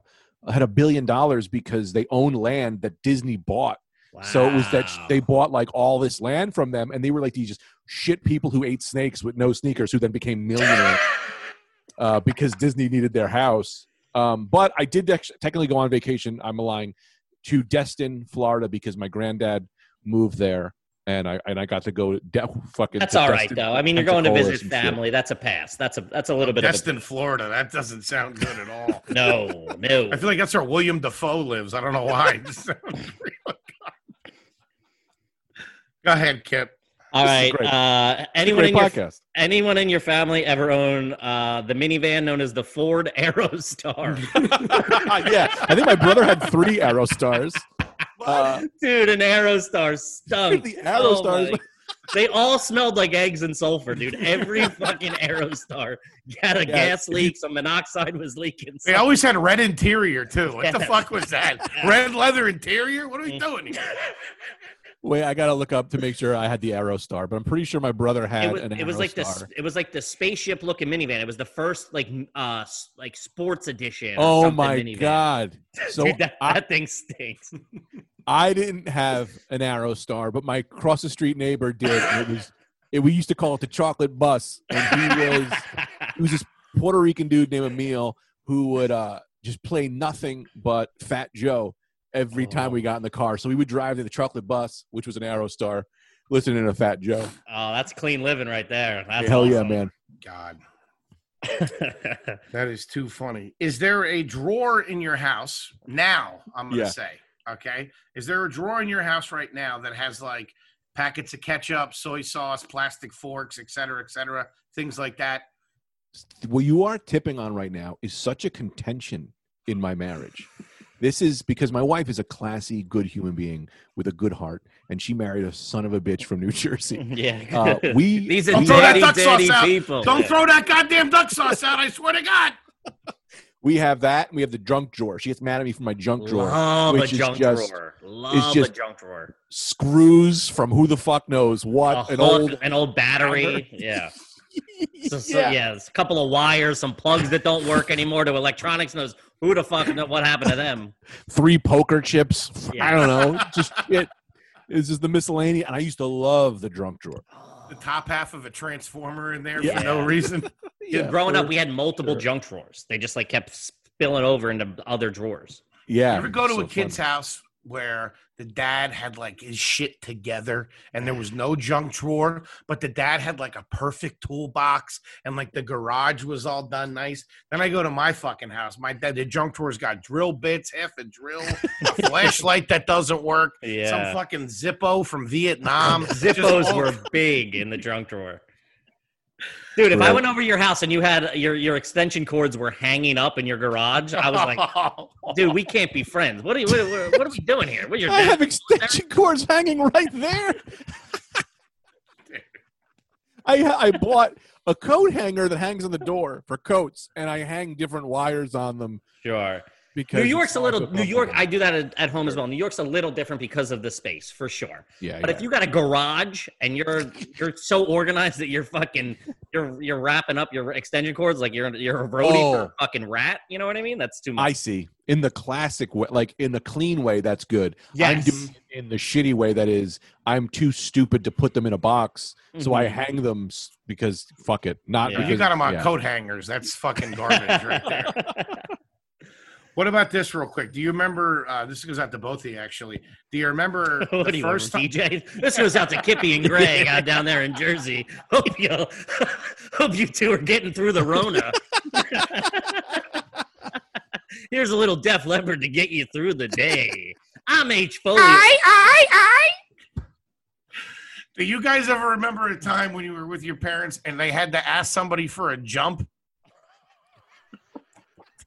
had a billion dollars because they own land that Disney bought. So it was that sh- they bought like all this land from them, and they were like these just shit people who ate snakes with no sneakers, who then became millionaires uh, because Disney needed their house. Um, but I did actually technically go on vacation. I'm lying to Destin, Florida, because my granddad moved there, and I and I got to go de- fucking. That's to all right Destin, though. I mean, you're going to visit some shit. family. That's a pass. That's a that's a little bit Destin, Florida. That doesn't sound good at all. no, no. I feel like that's where William Dafoe lives. I don't know why. It just Go ahead, Kip. All This right. Uh, anyone Great in your anyone in your family ever own uh, the minivan known as the Ford Aerostar? yeah, I think my brother had three Aerostars. Uh, dude, an Aerostar stunk. The Aerostars. my- They all smelled like eggs and sulfur, dude. Every fucking Aerostar had a Yeah. gas leak. Some monoxide was leaking. They always had red interior too. What the fuck was that? Red leather interior? What are we doing here? Wait, I gotta look up to make sure I had the Aerostar, but I'm pretty sure my brother had it was, an it was Arrow like Star. the it was like the spaceship looking minivan. It was the first like uh like sports edition. Oh my minivan. god! So Dude, that, I, that thing stinks. I didn't have an Aerostar, but my cross the street neighbor did. It was it, we used to call it the chocolate bus, and he was he was this Puerto Rican dude named Emil who would uh, just play nothing but Fat Joe every time we oh. got in the car. So we would drive to the chocolate bus, which was an Aerostar, listening to Fat Joe. oh, that's clean living right there. That's Hell yeah, man! God, that is too funny. Is there a drawer in your house now? I'm gonna Yeah. say, okay. Is there a drawer in your house right now that has like packets of ketchup, soy sauce, plastic forks, et cetera, et cetera, things like that? What you are tipping on right now is such a contention in my marriage. This is because my wife is a classy, good human being with a good heart, and she married a son of a bitch from New Jersey. yeah. Uh, we These are Don't throw that dirty, duck sauce out. people. Don't throw that goddamn duck sauce out! I swear to God. we have that. And we have the junk drawer. She gets mad at me for my junk drawer. Love which a is junk just- drawer. Love just a junk drawer. Screws from who the fuck knows what. A an hook, old an old battery. Yeah. So, so, Yeah. yeah. a couple of wires, some plugs that don't work anymore to electronics knows who the fuck know what happened to them. three poker chips. I don't know. Just shit. It's just the miscellany. And I used to love the drunk drawer. The top half of a transformer in there Yeah. for no reason. Dude, Yeah, growing up, we had multiple sure. junk drawers. They just like kept spilling over into other drawers. Yeah. You ever go to so a kid's fun. house where the dad had like his shit together and there mm. was no junk drawer, but the dad had like a perfect toolbox and like the garage was all done nice? Then I go to my fucking house. My dad, the junk drawer's got drill bits, half a drill, a flashlight that doesn't work, some fucking Zippo from Vietnam. Zippos all- were big in the junk drawer. Dude, if I went over your house and you had your, your extension cords were hanging up in your garage, I was like, dude, we can't be friends. What are you, what, what, what are we doing here? What are your I have extension cords hanging right there. I I bought a coat hanger that hangs on the door for coats, and I hang different wires on them Sure. Because New York's a little New York. I do that at, at home as well. New York's a little different because of the space, for sure. yeah, But yeah. if you got a garage and you're you're so organized that you're fucking you're you're wrapping up your extension cords like you're you're a roadie for Oh. a fucking rat, you know what I mean? That's too much. I see in the classic way, like in the clean way, that's good. I'm doing it in the shitty way that is I'm too stupid to put them in a box, so I Mhm. hang them because fuck it, not Yeah. Because you got them on yeah. coat hangers. That's fucking garbage right there. What about this, real quick? Do you remember? Uh, this goes out to both of you, actually. Do you remember what the do you first want, time? DJ? This goes out to Kippy and Greg out down there in Jersey. Hope you hope you two are getting through the Rona. Here's a little Def Leppard to get you through the day. I'm H Foley. I, I, I. Do you guys ever remember a time when you were with your parents and they had to ask somebody for a jump?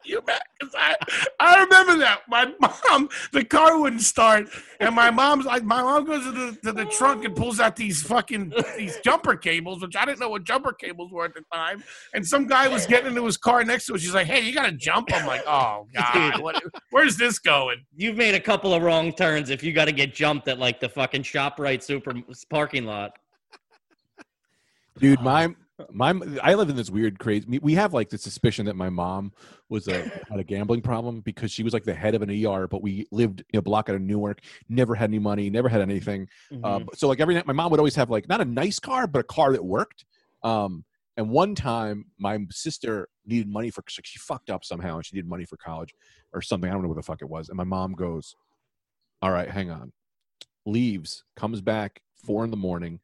You, man. 'Cause I, I remember that. My mom, the car wouldn't start, and my mom's like, my mom goes to the to the trunk and pulls out these fucking these jumper cables, which I didn't know what jumper cables were at the time. And some guy was getting into his car next to us. She's like, "Hey, you got to jump." I'm like, "Oh God, what, where's this going?" You've made a couple of wrong turns if you got to get jumped at like the fucking ShopRite super parking lot. dude my my i live in this weird crazy we- have like the suspicion that my mom was a had a gambling problem because she was like the head of an er but we lived in a block out of newark never had any money never had anything uh, Mhm. so like every night my mom would always have like not a nice car but a car that worked um and one time my sister needed money for she fucked up somehow and she needed money for college or something i don't know what the fuck it was and my mom goes all right hang on leaves comes back four in the morning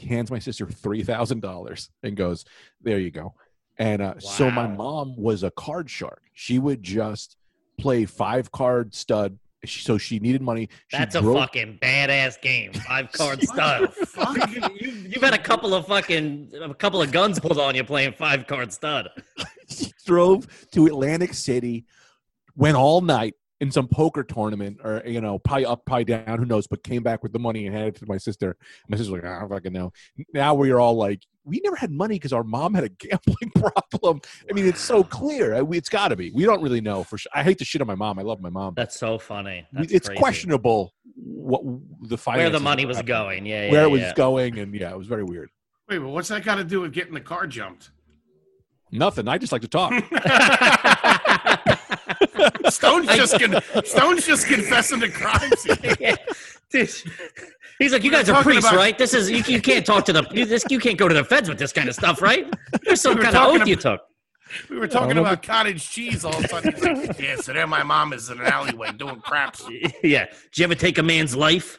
hands my sister three thousand dollars and goes, "There you go." And uh, so my mom was a card shark. She would just play five card stud. So she needed money. She That's a fucking badass game. Five card stud. you, you've had a couple of fucking a couple of guns pulled on you playing five card stud. she drove to Atlantic City, went all night in some poker tournament, or you know, pie up, pie down, who knows? But came back with the money and handed it to my sister. My sister's like, "Ah, I don't fucking know. Now we're all like, we never had money because our mom had a gambling problem. I mean, it's so clear. It's got to be. We don't really know for sure. I hate to shit on my mom. I love my mom. That's so funny. That's it's crazy. questionable what the where the money was happening, going. Yeah, yeah where it was yeah. going, and yeah, it was very weird. Wait, but what's that got to do with getting the car jumped? Nothing. I just like to talk. Stone's just con- Stone's just confessing to crimes. Yeah. He's like, you We were guys are talking priests, about- right? This is you, you can't talk to the you, this, you can't go to the feds with this kind of stuff, right? There's some We were kind of talking oath you took. We were talking Oh, about cottage cheese all of a sudden. He's like, yeah, so there my mom is in an alleyway doing craps. Yeah. Did you ever take a man's life?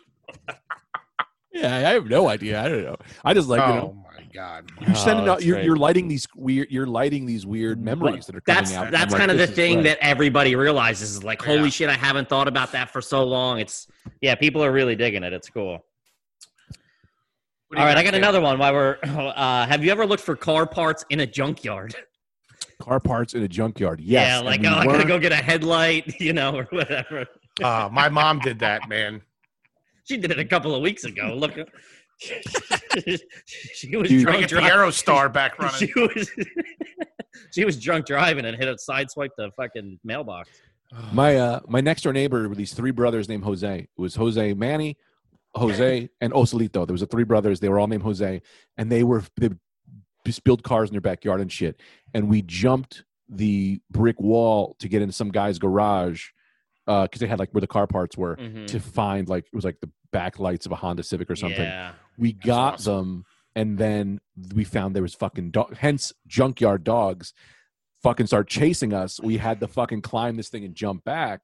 yeah, I have no idea. I don't know. I just like you oh, know. My god. You're sending Oh, out. You're, you're lighting these weird. You're lighting these weird memories that are coming That's out. that's I'm like, kind of the thing right. that everybody realizes is like, holy Yeah. shit, I haven't thought about that for so long. It's yeah, people are really digging it. It's cool. What do you All right, I got Tim? another one. While we're, uh, have you ever looked for car parts in a junkyard? car parts in a junkyard. Yes, yeah, like oh, I gotta go get a headlight, you know, or whatever. Uh, my mom did that, man. She did it a couple of weeks ago. Look, she was Dude. Drunk to get the driving. Aerostar back running. She was she was drunk driving and hit a sideswipe the fucking mailbox. My uh, my next door neighbor were these three brothers named Jose. It was Jose Manny, Jose, and Osolito. There was the three brothers. They were all named Jose, and they were they just build cars in their backyard and shit. And we jumped the brick wall to get into some guy's garage because they had like where the car parts were Mhm. to find like it was like the backlights of a Honda Civic or something. Yeah. we got awesome. them and then we found there was fucking dog hence junkyard dogs fucking start chasing us we had to fucking climb this thing and jump back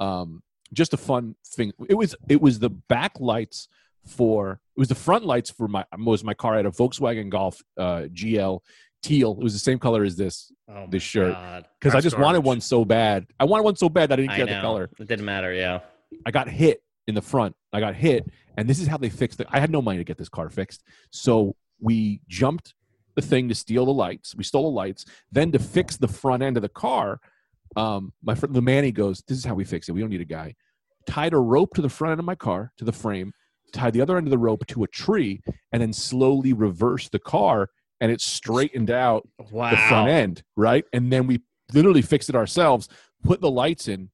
um just a fun thing it was it was the back lights for it was the front lights for my was my car I had a volkswagen golf uh gl teal it was the same color as this Oh This shirt. Because i just wanted one so bad i wanted one so bad that i didn't I care the color It didn't matter. Yeah. I got hit in the front. I got hit, and this is how they fixed it. I had no money to get this car fixed, so we jumped the thing to steal the lights. We stole the lights. Then to fix the front end of the car, um, my friend the Manny goes, "This is how we fix it. We don't need a guy." Tied a rope to the front end of my car to the frame. Tied the other end of the rope to a tree, and then slowly reversed the car, and it straightened out Wow. the front end, right? And then we literally fixed it ourselves, put the lights in.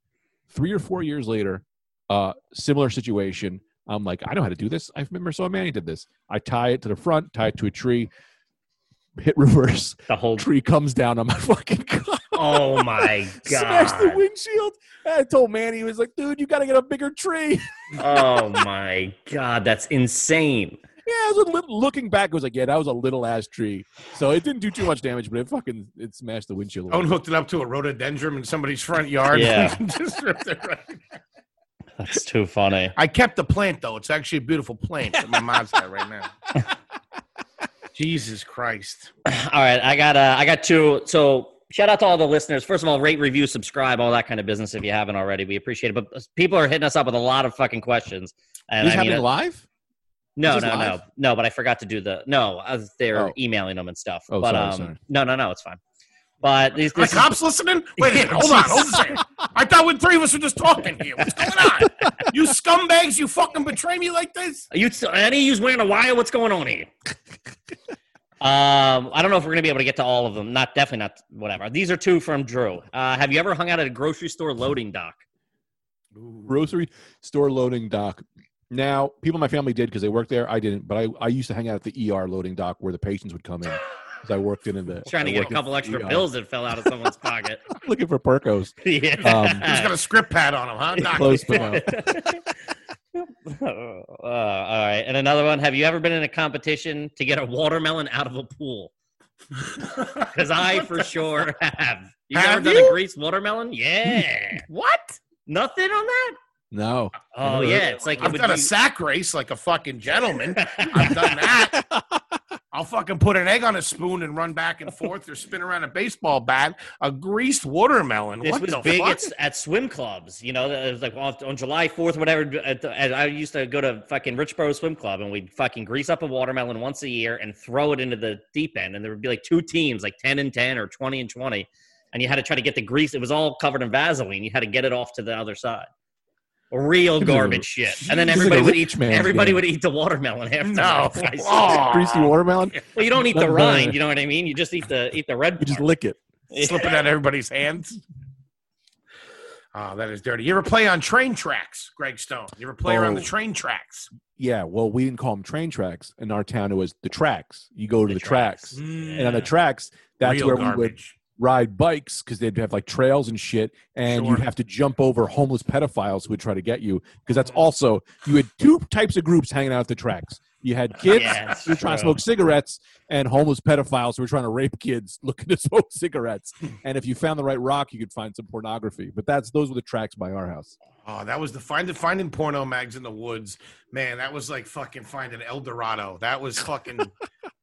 Three or four years later, uh, similar situation. I'm like, I know how to do this. I remember so Manny did this. I tie it to the front, tie it to a tree, hit reverse. The whole. Tree comes down on my fucking car. Oh my God. Smashed the windshield. I told Manny, he was like, dude, you got to get a bigger tree. Oh my god. That's insane. Yeah, it was a little, looking back, it was like, yeah, that was a little ass tree. So it didn't do too much damage, but it fucking it smashed the windshield. a little Owen hooked it up to a rhododendron in somebody's front yard. Yeah. Just ripped it right- That's too funny. I kept the plant though. It's actually a beautiful plant that my mom's got right now. Jesus Christ. All right, I got uh, I got two. So shout out to all the listeners. First of all, rate, review, subscribe, all that kind of business. If you haven't already, we appreciate it. But people are hitting us up with a lot of fucking questions. And This I mean, happening uh, live? No, is this no, no, no. But I forgot to do the no. uh, They're Oh. emailing them and stuff. Oh, but sorry, um, sorry. no, no, no. It's fine. But these, Are the cops listening? Wait a minute. Hold on. Hold on a second. I thought we three of us were just talking here. What's going on? You scumbags, you fucking betray me like this? Are you any of you's wearing a wire? What's going on here? um, I don't know if we're gonna be able to get to all of them. Not definitely not. Whatever. These are two from Drew. Uh, have you ever hung out at a grocery store loading dock? grocery store loading dock. Now, people in my family did because they worked there. I didn't, but I, I used to hang out at the ER loading dock where the patients would come in. Because I worked in the Trying to get a couple extra ER. pills that fell out of someone's pocket. looking for Percos. yeah. Um, He's got a script pad on him, huh? Doc? Close, but no. uh, all right. And another one. Have you ever been in a competition to get a watermelon out of a pool? Because I for sure have. You Have ever done you? a greased watermelon? Yeah. What? Nothing on that? No. Oh yeah, it's like I've would done a sack race like a fucking gentleman. I've done that. I'll fucking put an egg on a spoon and run back and forth or spin around a baseball bat. A greased watermelon. This what was the big at, at swim clubs. You know, it was like on, on July 4th, whatever. At the, at, I used to go to fucking Richboro Swim Club and we'd fucking grease up a watermelon once a year and throw it into the deep end. And there would be like two teams, like 10 and 10 or 20 and 20. And you had to try to get the grease. It was all covered in Vaseline. You had to get it off to the other side. Real garbage shit. And then this is like everybody would rich eat. man's Everybody game. would eat the watermelon after. No. Oh. Greasy watermelon. Well, you don't eat the rind. You know what I mean? You just eat the eat the red. You just lick it. Slipping out of everybody's hands. Oh, that is dirty. You ever play on train tracks, Greg Stone? You ever play around the Oh. train tracks? Yeah, well, we didn't call them train tracks. In our town, it was the tracks. You go to The the, tracks. tracks. And on the tracks, that's Real where we would garbage. Ride bikes because they'd have like trails and shit, and Sure. you'd have to jump over homeless pedophiles who would try to get you. Because that's mm. also you had two types of groups hanging out at the tracks. You had kids Yeah, who were trying to smoke cigarettes, and homeless pedophiles who were trying to rape kids looking to smoke cigarettes. and if you found the right rock, you could find some pornography. But that's those were the tracks by our house. Oh, that was the find the finding porno mags in the woods. Man, that was like fucking finding El Dorado. That was fucking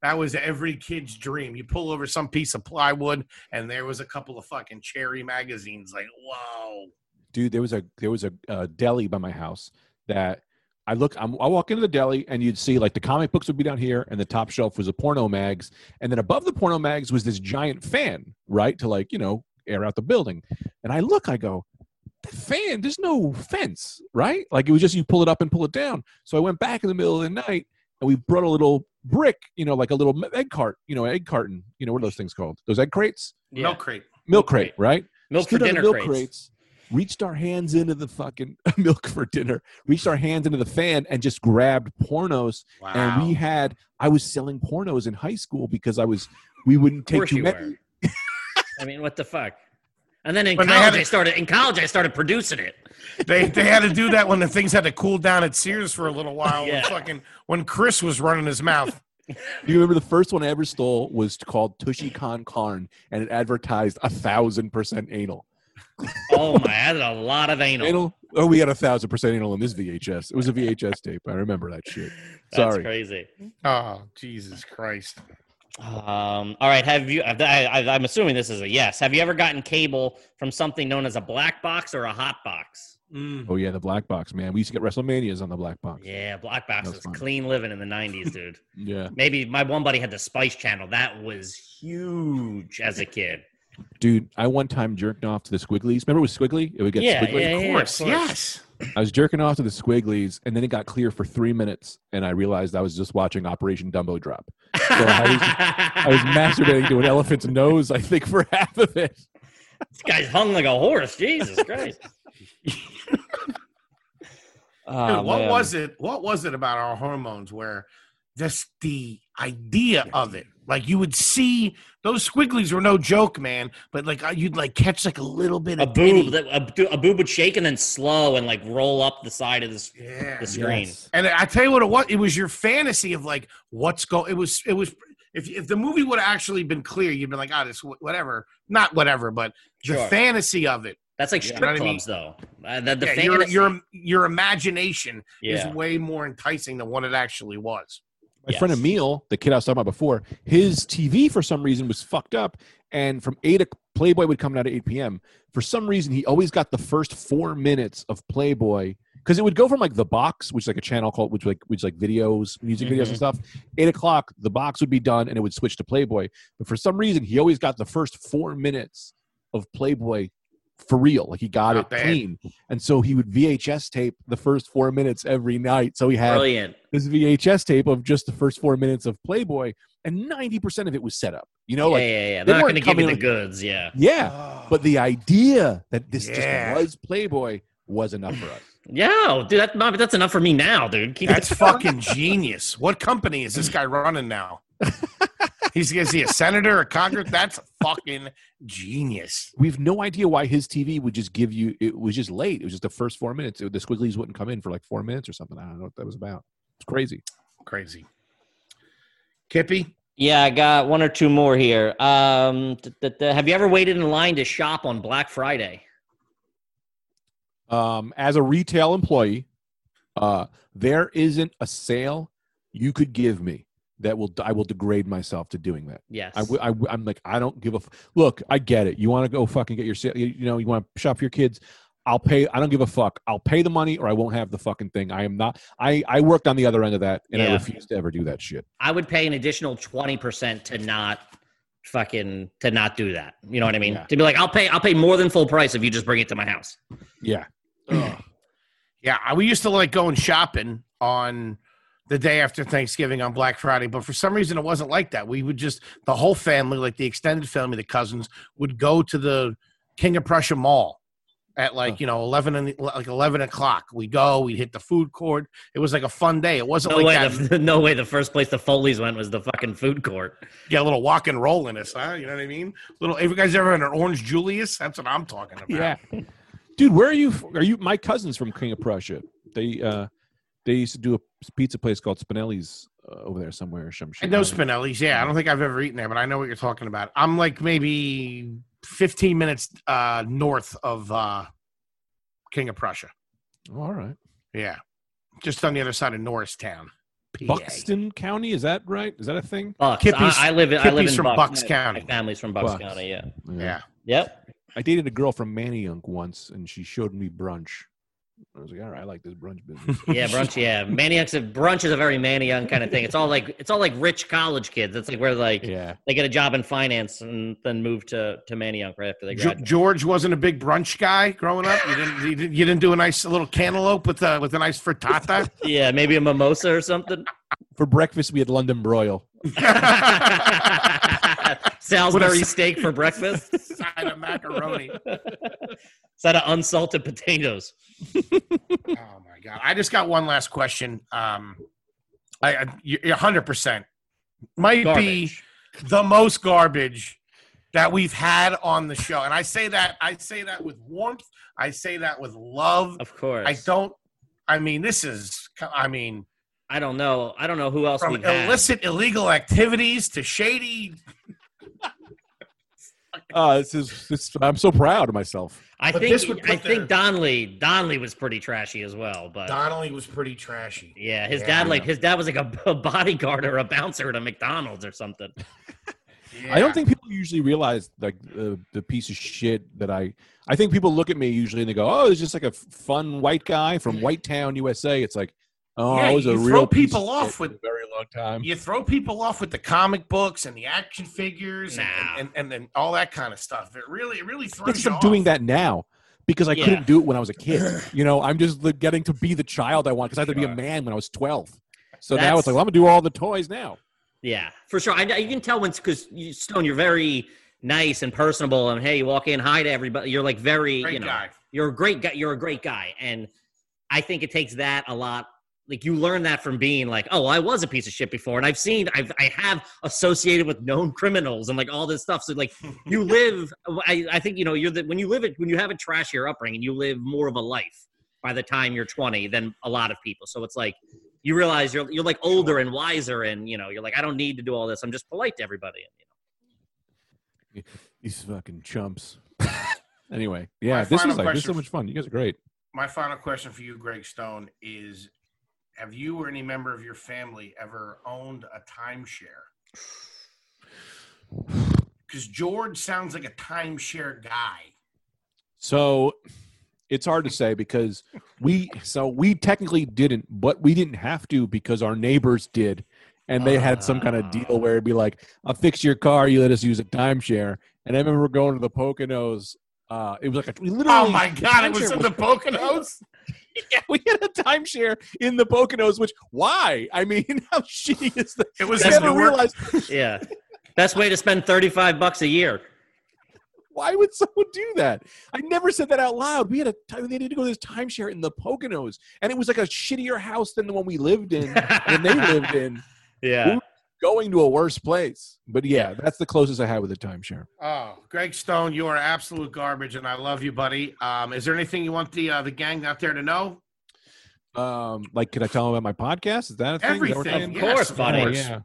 that was every kid's dream. You pull over some piece of plywood and there was a couple of fucking cherry magazines. Like, whoa. dude there was a there was a, uh deli by my house that i look I'm, i walk into the deli and you'd see like the comic books would be down here and the top shelf was the porno mags. And then above the porno mags was this giant fan right to like you know air out the building. And i look i go that fan there's no fence right? Like it was just you pull it up and pull it down. So i went back in the middle of the night and we brought a little brick you know like a little egg cart you know egg carton you know what are those things called? Those egg crates? Yeah. Milk crate. milk crate right? Milk for stood on the dinner milk crates. crates, reached our hands into the fucking milk for dinner, reached our hands into the fan and just grabbed pornos. Wow. And we had, I was selling pornos in high school because I was, we wouldn't Of take course too you many. were. I mean, what the fuck? And then in But they college, I started. In college, I started producing it. they they had to do that when the things had to cool down at Sears for a little while. Yeah. When fucking when Chris was running his mouth. Do you remember the first one I ever stole was called Tushy Con Carn and it advertised a thousand percent anal. Oh my, I had a lot of anal. Anal? Oh, we had a thousand percent anal in this VHS. It was a VHS tape. I remember that shit. That's Sorry. crazy. Oh, Jesus Christ. Um, all right, have you? I, I, I'm assuming this is a yes. Have you ever gotten cable from something known as a black box or a hot box? Mm. Oh, yeah, the black box, man. We used to get WrestleManias on the black box. Yeah, black box That's was clean living in the '90s, dude. Yeah. Maybe my one buddy had the Spice Channel. That was huge as a kid. Dude, I one time jerked off to the Squigglies. Remember it was Squiggly? It would get Yeah, Squiggly. yeah, Of yeah, course, of course. yes. I was jerking off to the Squigglies, and then it got clear for three minutes, and I realized I was just watching Operation Dumbo Drop. I I was masturbating to an elephant's nose, I think, for half of it. This guy's hung like a horse. Jesus Christ. Dude, ah, what was it? What was it about our hormones where just the idea of it? Like you would see those squigglies were no joke, man. But like you'd like catch like a little bit a of titty. boob? That, a, a boob would shake and then slow and like roll up the side of this Yeah. the screen. Yes. And I tell you what it was. It was your fantasy of like what's going. It was. It was. If if the movie would have actually been clear, you'd been like, ah, this whatever. Not whatever, but the fantasy of it. That's like strip You know what I mean? clubs, though. Uh, the the Yeah, your, your your imagination yeah. is way more enticing than what it actually was. My friend Emil, the kid I was talking about before, his TV for some reason was fucked up, and from eight, Playboy would come out at eight p.m. For some reason, he always got the first four minutes of Playboy because it would go from like the box, which is like a channel called which like which like videos, music videos Mhm. and stuff. Eight o'clock, the box would be done, and it would switch to Playboy. But for some reason, he always got the first four minutes of Playboy for real, like he got Not it bad. clean, and so he would VHS tape the first four minutes every night. So he had Brilliant. this VHS tape of just the first four minutes of Playboy, and ninety percent of it was set up. You know, yeah, like yeah, yeah. they They're not weren't going to give you coming the with- goods. Yeah. yeah. But the idea that this Yeah. just was Playboy was enough for us. Yeah, dude, that, no, that's enough for me now, dude. Keep That's fucking genius. What company is this guy running now? He's is he a senator or Congress? That's fucking genius. We have no idea why his TV would just give you. It was just late. It was just the first four minutes. The squigglies wouldn't come in for like four minutes or something. I don't know what that was about. It's crazy. Crazy. Kippy, Yeah, I got one or two more here. Um, th- th- th- have you ever waited in line to shop on Black Friday? Um, as a retail employee, uh, there isn't a sale you could give me that will I will degrade myself to doing that. Yes. I, w- I w- I'm like I don't give a f- look. I get it. You want to go fucking get your. You, you know you want to shop for your kids. I'll pay. I don't give a fuck. I'll pay the money or I won't have the fucking thing. I am not. I I worked on the other end of that and I Yeah. refuse to ever do that shit. I would pay an additional twenty percent to not fucking to not do that. You know what I mean? Yeah. To be like, I'll pay, I'll pay more than full price if you just bring it to my house. Yeah. yeah, I- we used to like going shopping on the day after Thanksgiving on Black Friday, but for some reason it wasn't like that. We would just the whole family, like the extended family, the cousins, would go to the King of Prussia Mall at like you know eleven and like eleven o'clock. We go, we hit the food court. It was like a fun day. It wasn't No like way, that. the, no way. The first place the Foley's went was the fucking food court. yeah, a little walk and roll in us, huh? You know what I mean? Little. if you guys ever had an Orange Julius? That's what I'm talking about. Yeah. Dude, where are you? Are you my cousins from King of Prussia? They uh they used to do a pizza place called Spinelli's uh, over there somewhere or some I shit. know Spinelli's. Yeah, I don't think I've ever eaten there, but I know what you're talking about. I'm like maybe 15 minutes uh, north of uh, King of Prussia. Oh, all right. Yeah, just on the other side of Norristown. PA. Buxton County, is that right? Is that a thing? Bucks. Kippy's- I, I live in. I live in from Bucks. Bucks County. My family's from Bucks, Bucks. County. Yeah. Yeah. Yep. I dated a girl from Manayunk once, and she showed me brunch. I was like, all right, I like this brunch business. Yeah, brunch. Yeah, Manayunk's a brunch is a very Manayunk kind of thing. It's all like it's all like rich college kids. It's like where like yeah. they get a job in finance and then move to to Manayunk right after they Ge- graduate. George wasn't a big brunch guy growing up. You didn't. You didn't, you didn't do a nice little cantaloupe with a with a nice frittata. yeah, maybe a mimosa or something. For breakfast, we had London broil. Salisbury steak for breakfast. Side of macaroni. Side of unsalted potatoes. Oh my god! I just got one last question. Um, I, I hundred percent might be the most garbage that we've had on the show, and I say that I say that with warmth. I say that with love. Of course. I don't. I mean, this is. I mean, I don't know. I don't know who else from we've had. illicit, illegal activities to shady. Uh, this is this, I'm so proud of myself. I But think this would I put think their- Donnelly Donnelly was pretty trashy as well, but Donnelly was pretty trashy. yeah, his Yeah. dad like his dad was like a, a bodyguard or a bouncer at a McDonald's or something. I don't think people usually realize like the the piece of shit that I. I think people look at me usually and they go, "Oh, it's just like a f- fun white guy from White Town, USA." It's like, oh, Yeah, I was a you real throw piece people of off with- a very long time. you throw people off with the comic books and the action figures and, Nah. and, and, then all that kind of stuff. It really, it really throws Because I'm off. doing that now because I Yeah. couldn't do it when I was a kid. You know, I'm just getting to be the child I want because I had to be a man when I was 12. So now it's like, well, I'm gonna do all the toys now. Yeah, for sure. I, you can tell when because you, Stone, you're very nice and personable, and hey, you walk in, hi to everybody. You're like very, Great you know, guy. you're a great guy. You're a great guy, and I think it takes that a lot. Like you learn that from being like, oh, I was a piece of shit before, and I've seen, I've, I have associated with known criminals and like all this stuff. So like, you live. I, I think you know, you're the when you live it when you have a trashier upbringing, you live more of a life by the time you're 20 than a lot of people. So it's like you realize you're you're like older and wiser, and you know, you're like, I don't need to do all this. I'm just polite to everybody. and, You know These fucking chumps. anyway, yeah, My this is like this is so much fun. You guys are great. My final question for you, Greg Stone, is: Have you or any member of your family ever owned a timeshare? Because George sounds like a timeshare guy. So It's hard to say because we so we technically didn't, but we didn't have to because our neighbors did, and they had some kind of deal where it'd be like, "I'll fix your car, you let us use a timeshare." And I remember going to the Poconos. Uh, it was like a we literally. Oh my god, it was in the Poconos. yeah, we had a timeshare in the Poconos. Which why? I mean, how shitty is that? It was I never realized Yeah. Best way to spend 35 bucks a year. why would someone do that? I never said that out loud. We had a time they needed to go to this timeshare in the Poconos, and it was like a shittier house than the one we lived in and they lived in. Yeah. Going to a worse place. But yeah, that's the closest I had with a timeshare. Oh, Greg Stone, you are absolute garbage, and I love you, buddy. Um, is there anything you want the uh, the gang out there to know? Um, like, could I tell them about my podcast? Is that a thing? Is that we're Everything, talking Of course, yes, buddy. Oh, yeah.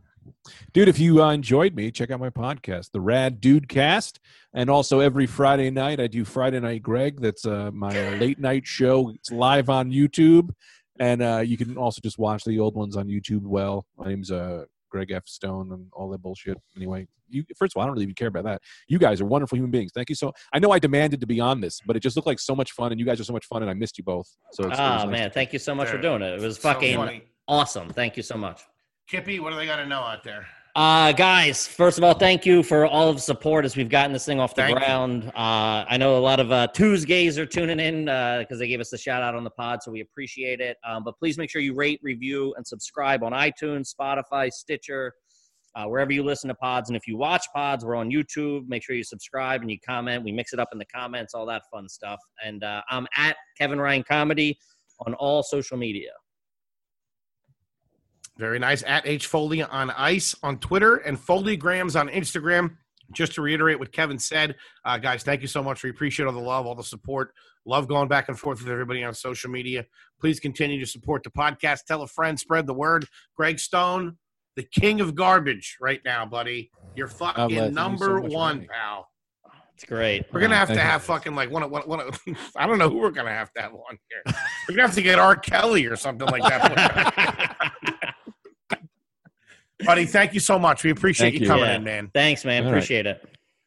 Dude, if you uh, enjoyed me, check out my podcast, The Rad Dude Cast. And also every Friday night, I do Friday Night Greg. That's uh, my uh, late night show. It's live on YouTube. And uh, you can also just watch the old ones on YouTube. Well, my name's uh, Greg F. Stone and all that bullshit. Anyway, you, first of all, I don't really even care about that. You guys are wonderful human beings. Thank you so I know I demanded to be on this, but it just looked like so much fun. And you guys are so much fun. And I missed you both. So it's, it ah, was Oh, nice. man. Thank you so much for doing it. It was So fucking funny. awesome. Thank you so much. Kippy, what do they got to know out there? Uh, guys, first of all, thank you for all of the support as we've gotten this thing off the Thank ground. Uh, I know a lot of uh, Tuesdays are tuning in because they gave us the shout out on the pod, so we appreciate it. Um, but please make sure you rate, review, and subscribe on iTunes, Spotify, Stitcher, uh, wherever you listen to pods. And if you watch pods, we're on YouTube. Make sure you subscribe and you comment. We mix it up in the comments, all that fun stuff. And uh, I'm at Kevin Ryan Comedy on all social media. Very nice. At H Foley on Ice on Twitter and Foleygrams on Instagram. Just to reiterate what Kevin said, uh, guys, thank you so much. We appreciate all the love, all the support. Love going back and forth with everybody on social media. Please continue to support the podcast. Tell a friend, spread the word. Greg Stone, the king of garbage right now, buddy. You're fucking Thank you so number one, pal. It's great. We're gonna Oh, have to have fucking like one of one, one of, I don't know who we're gonna have to have on here. We're gonna have to get R. Kelly or something like that. Buddy, thank you so much. We appreciate Thank you you. coming Yeah. in, man. Thanks, man. All right. Appreciate it.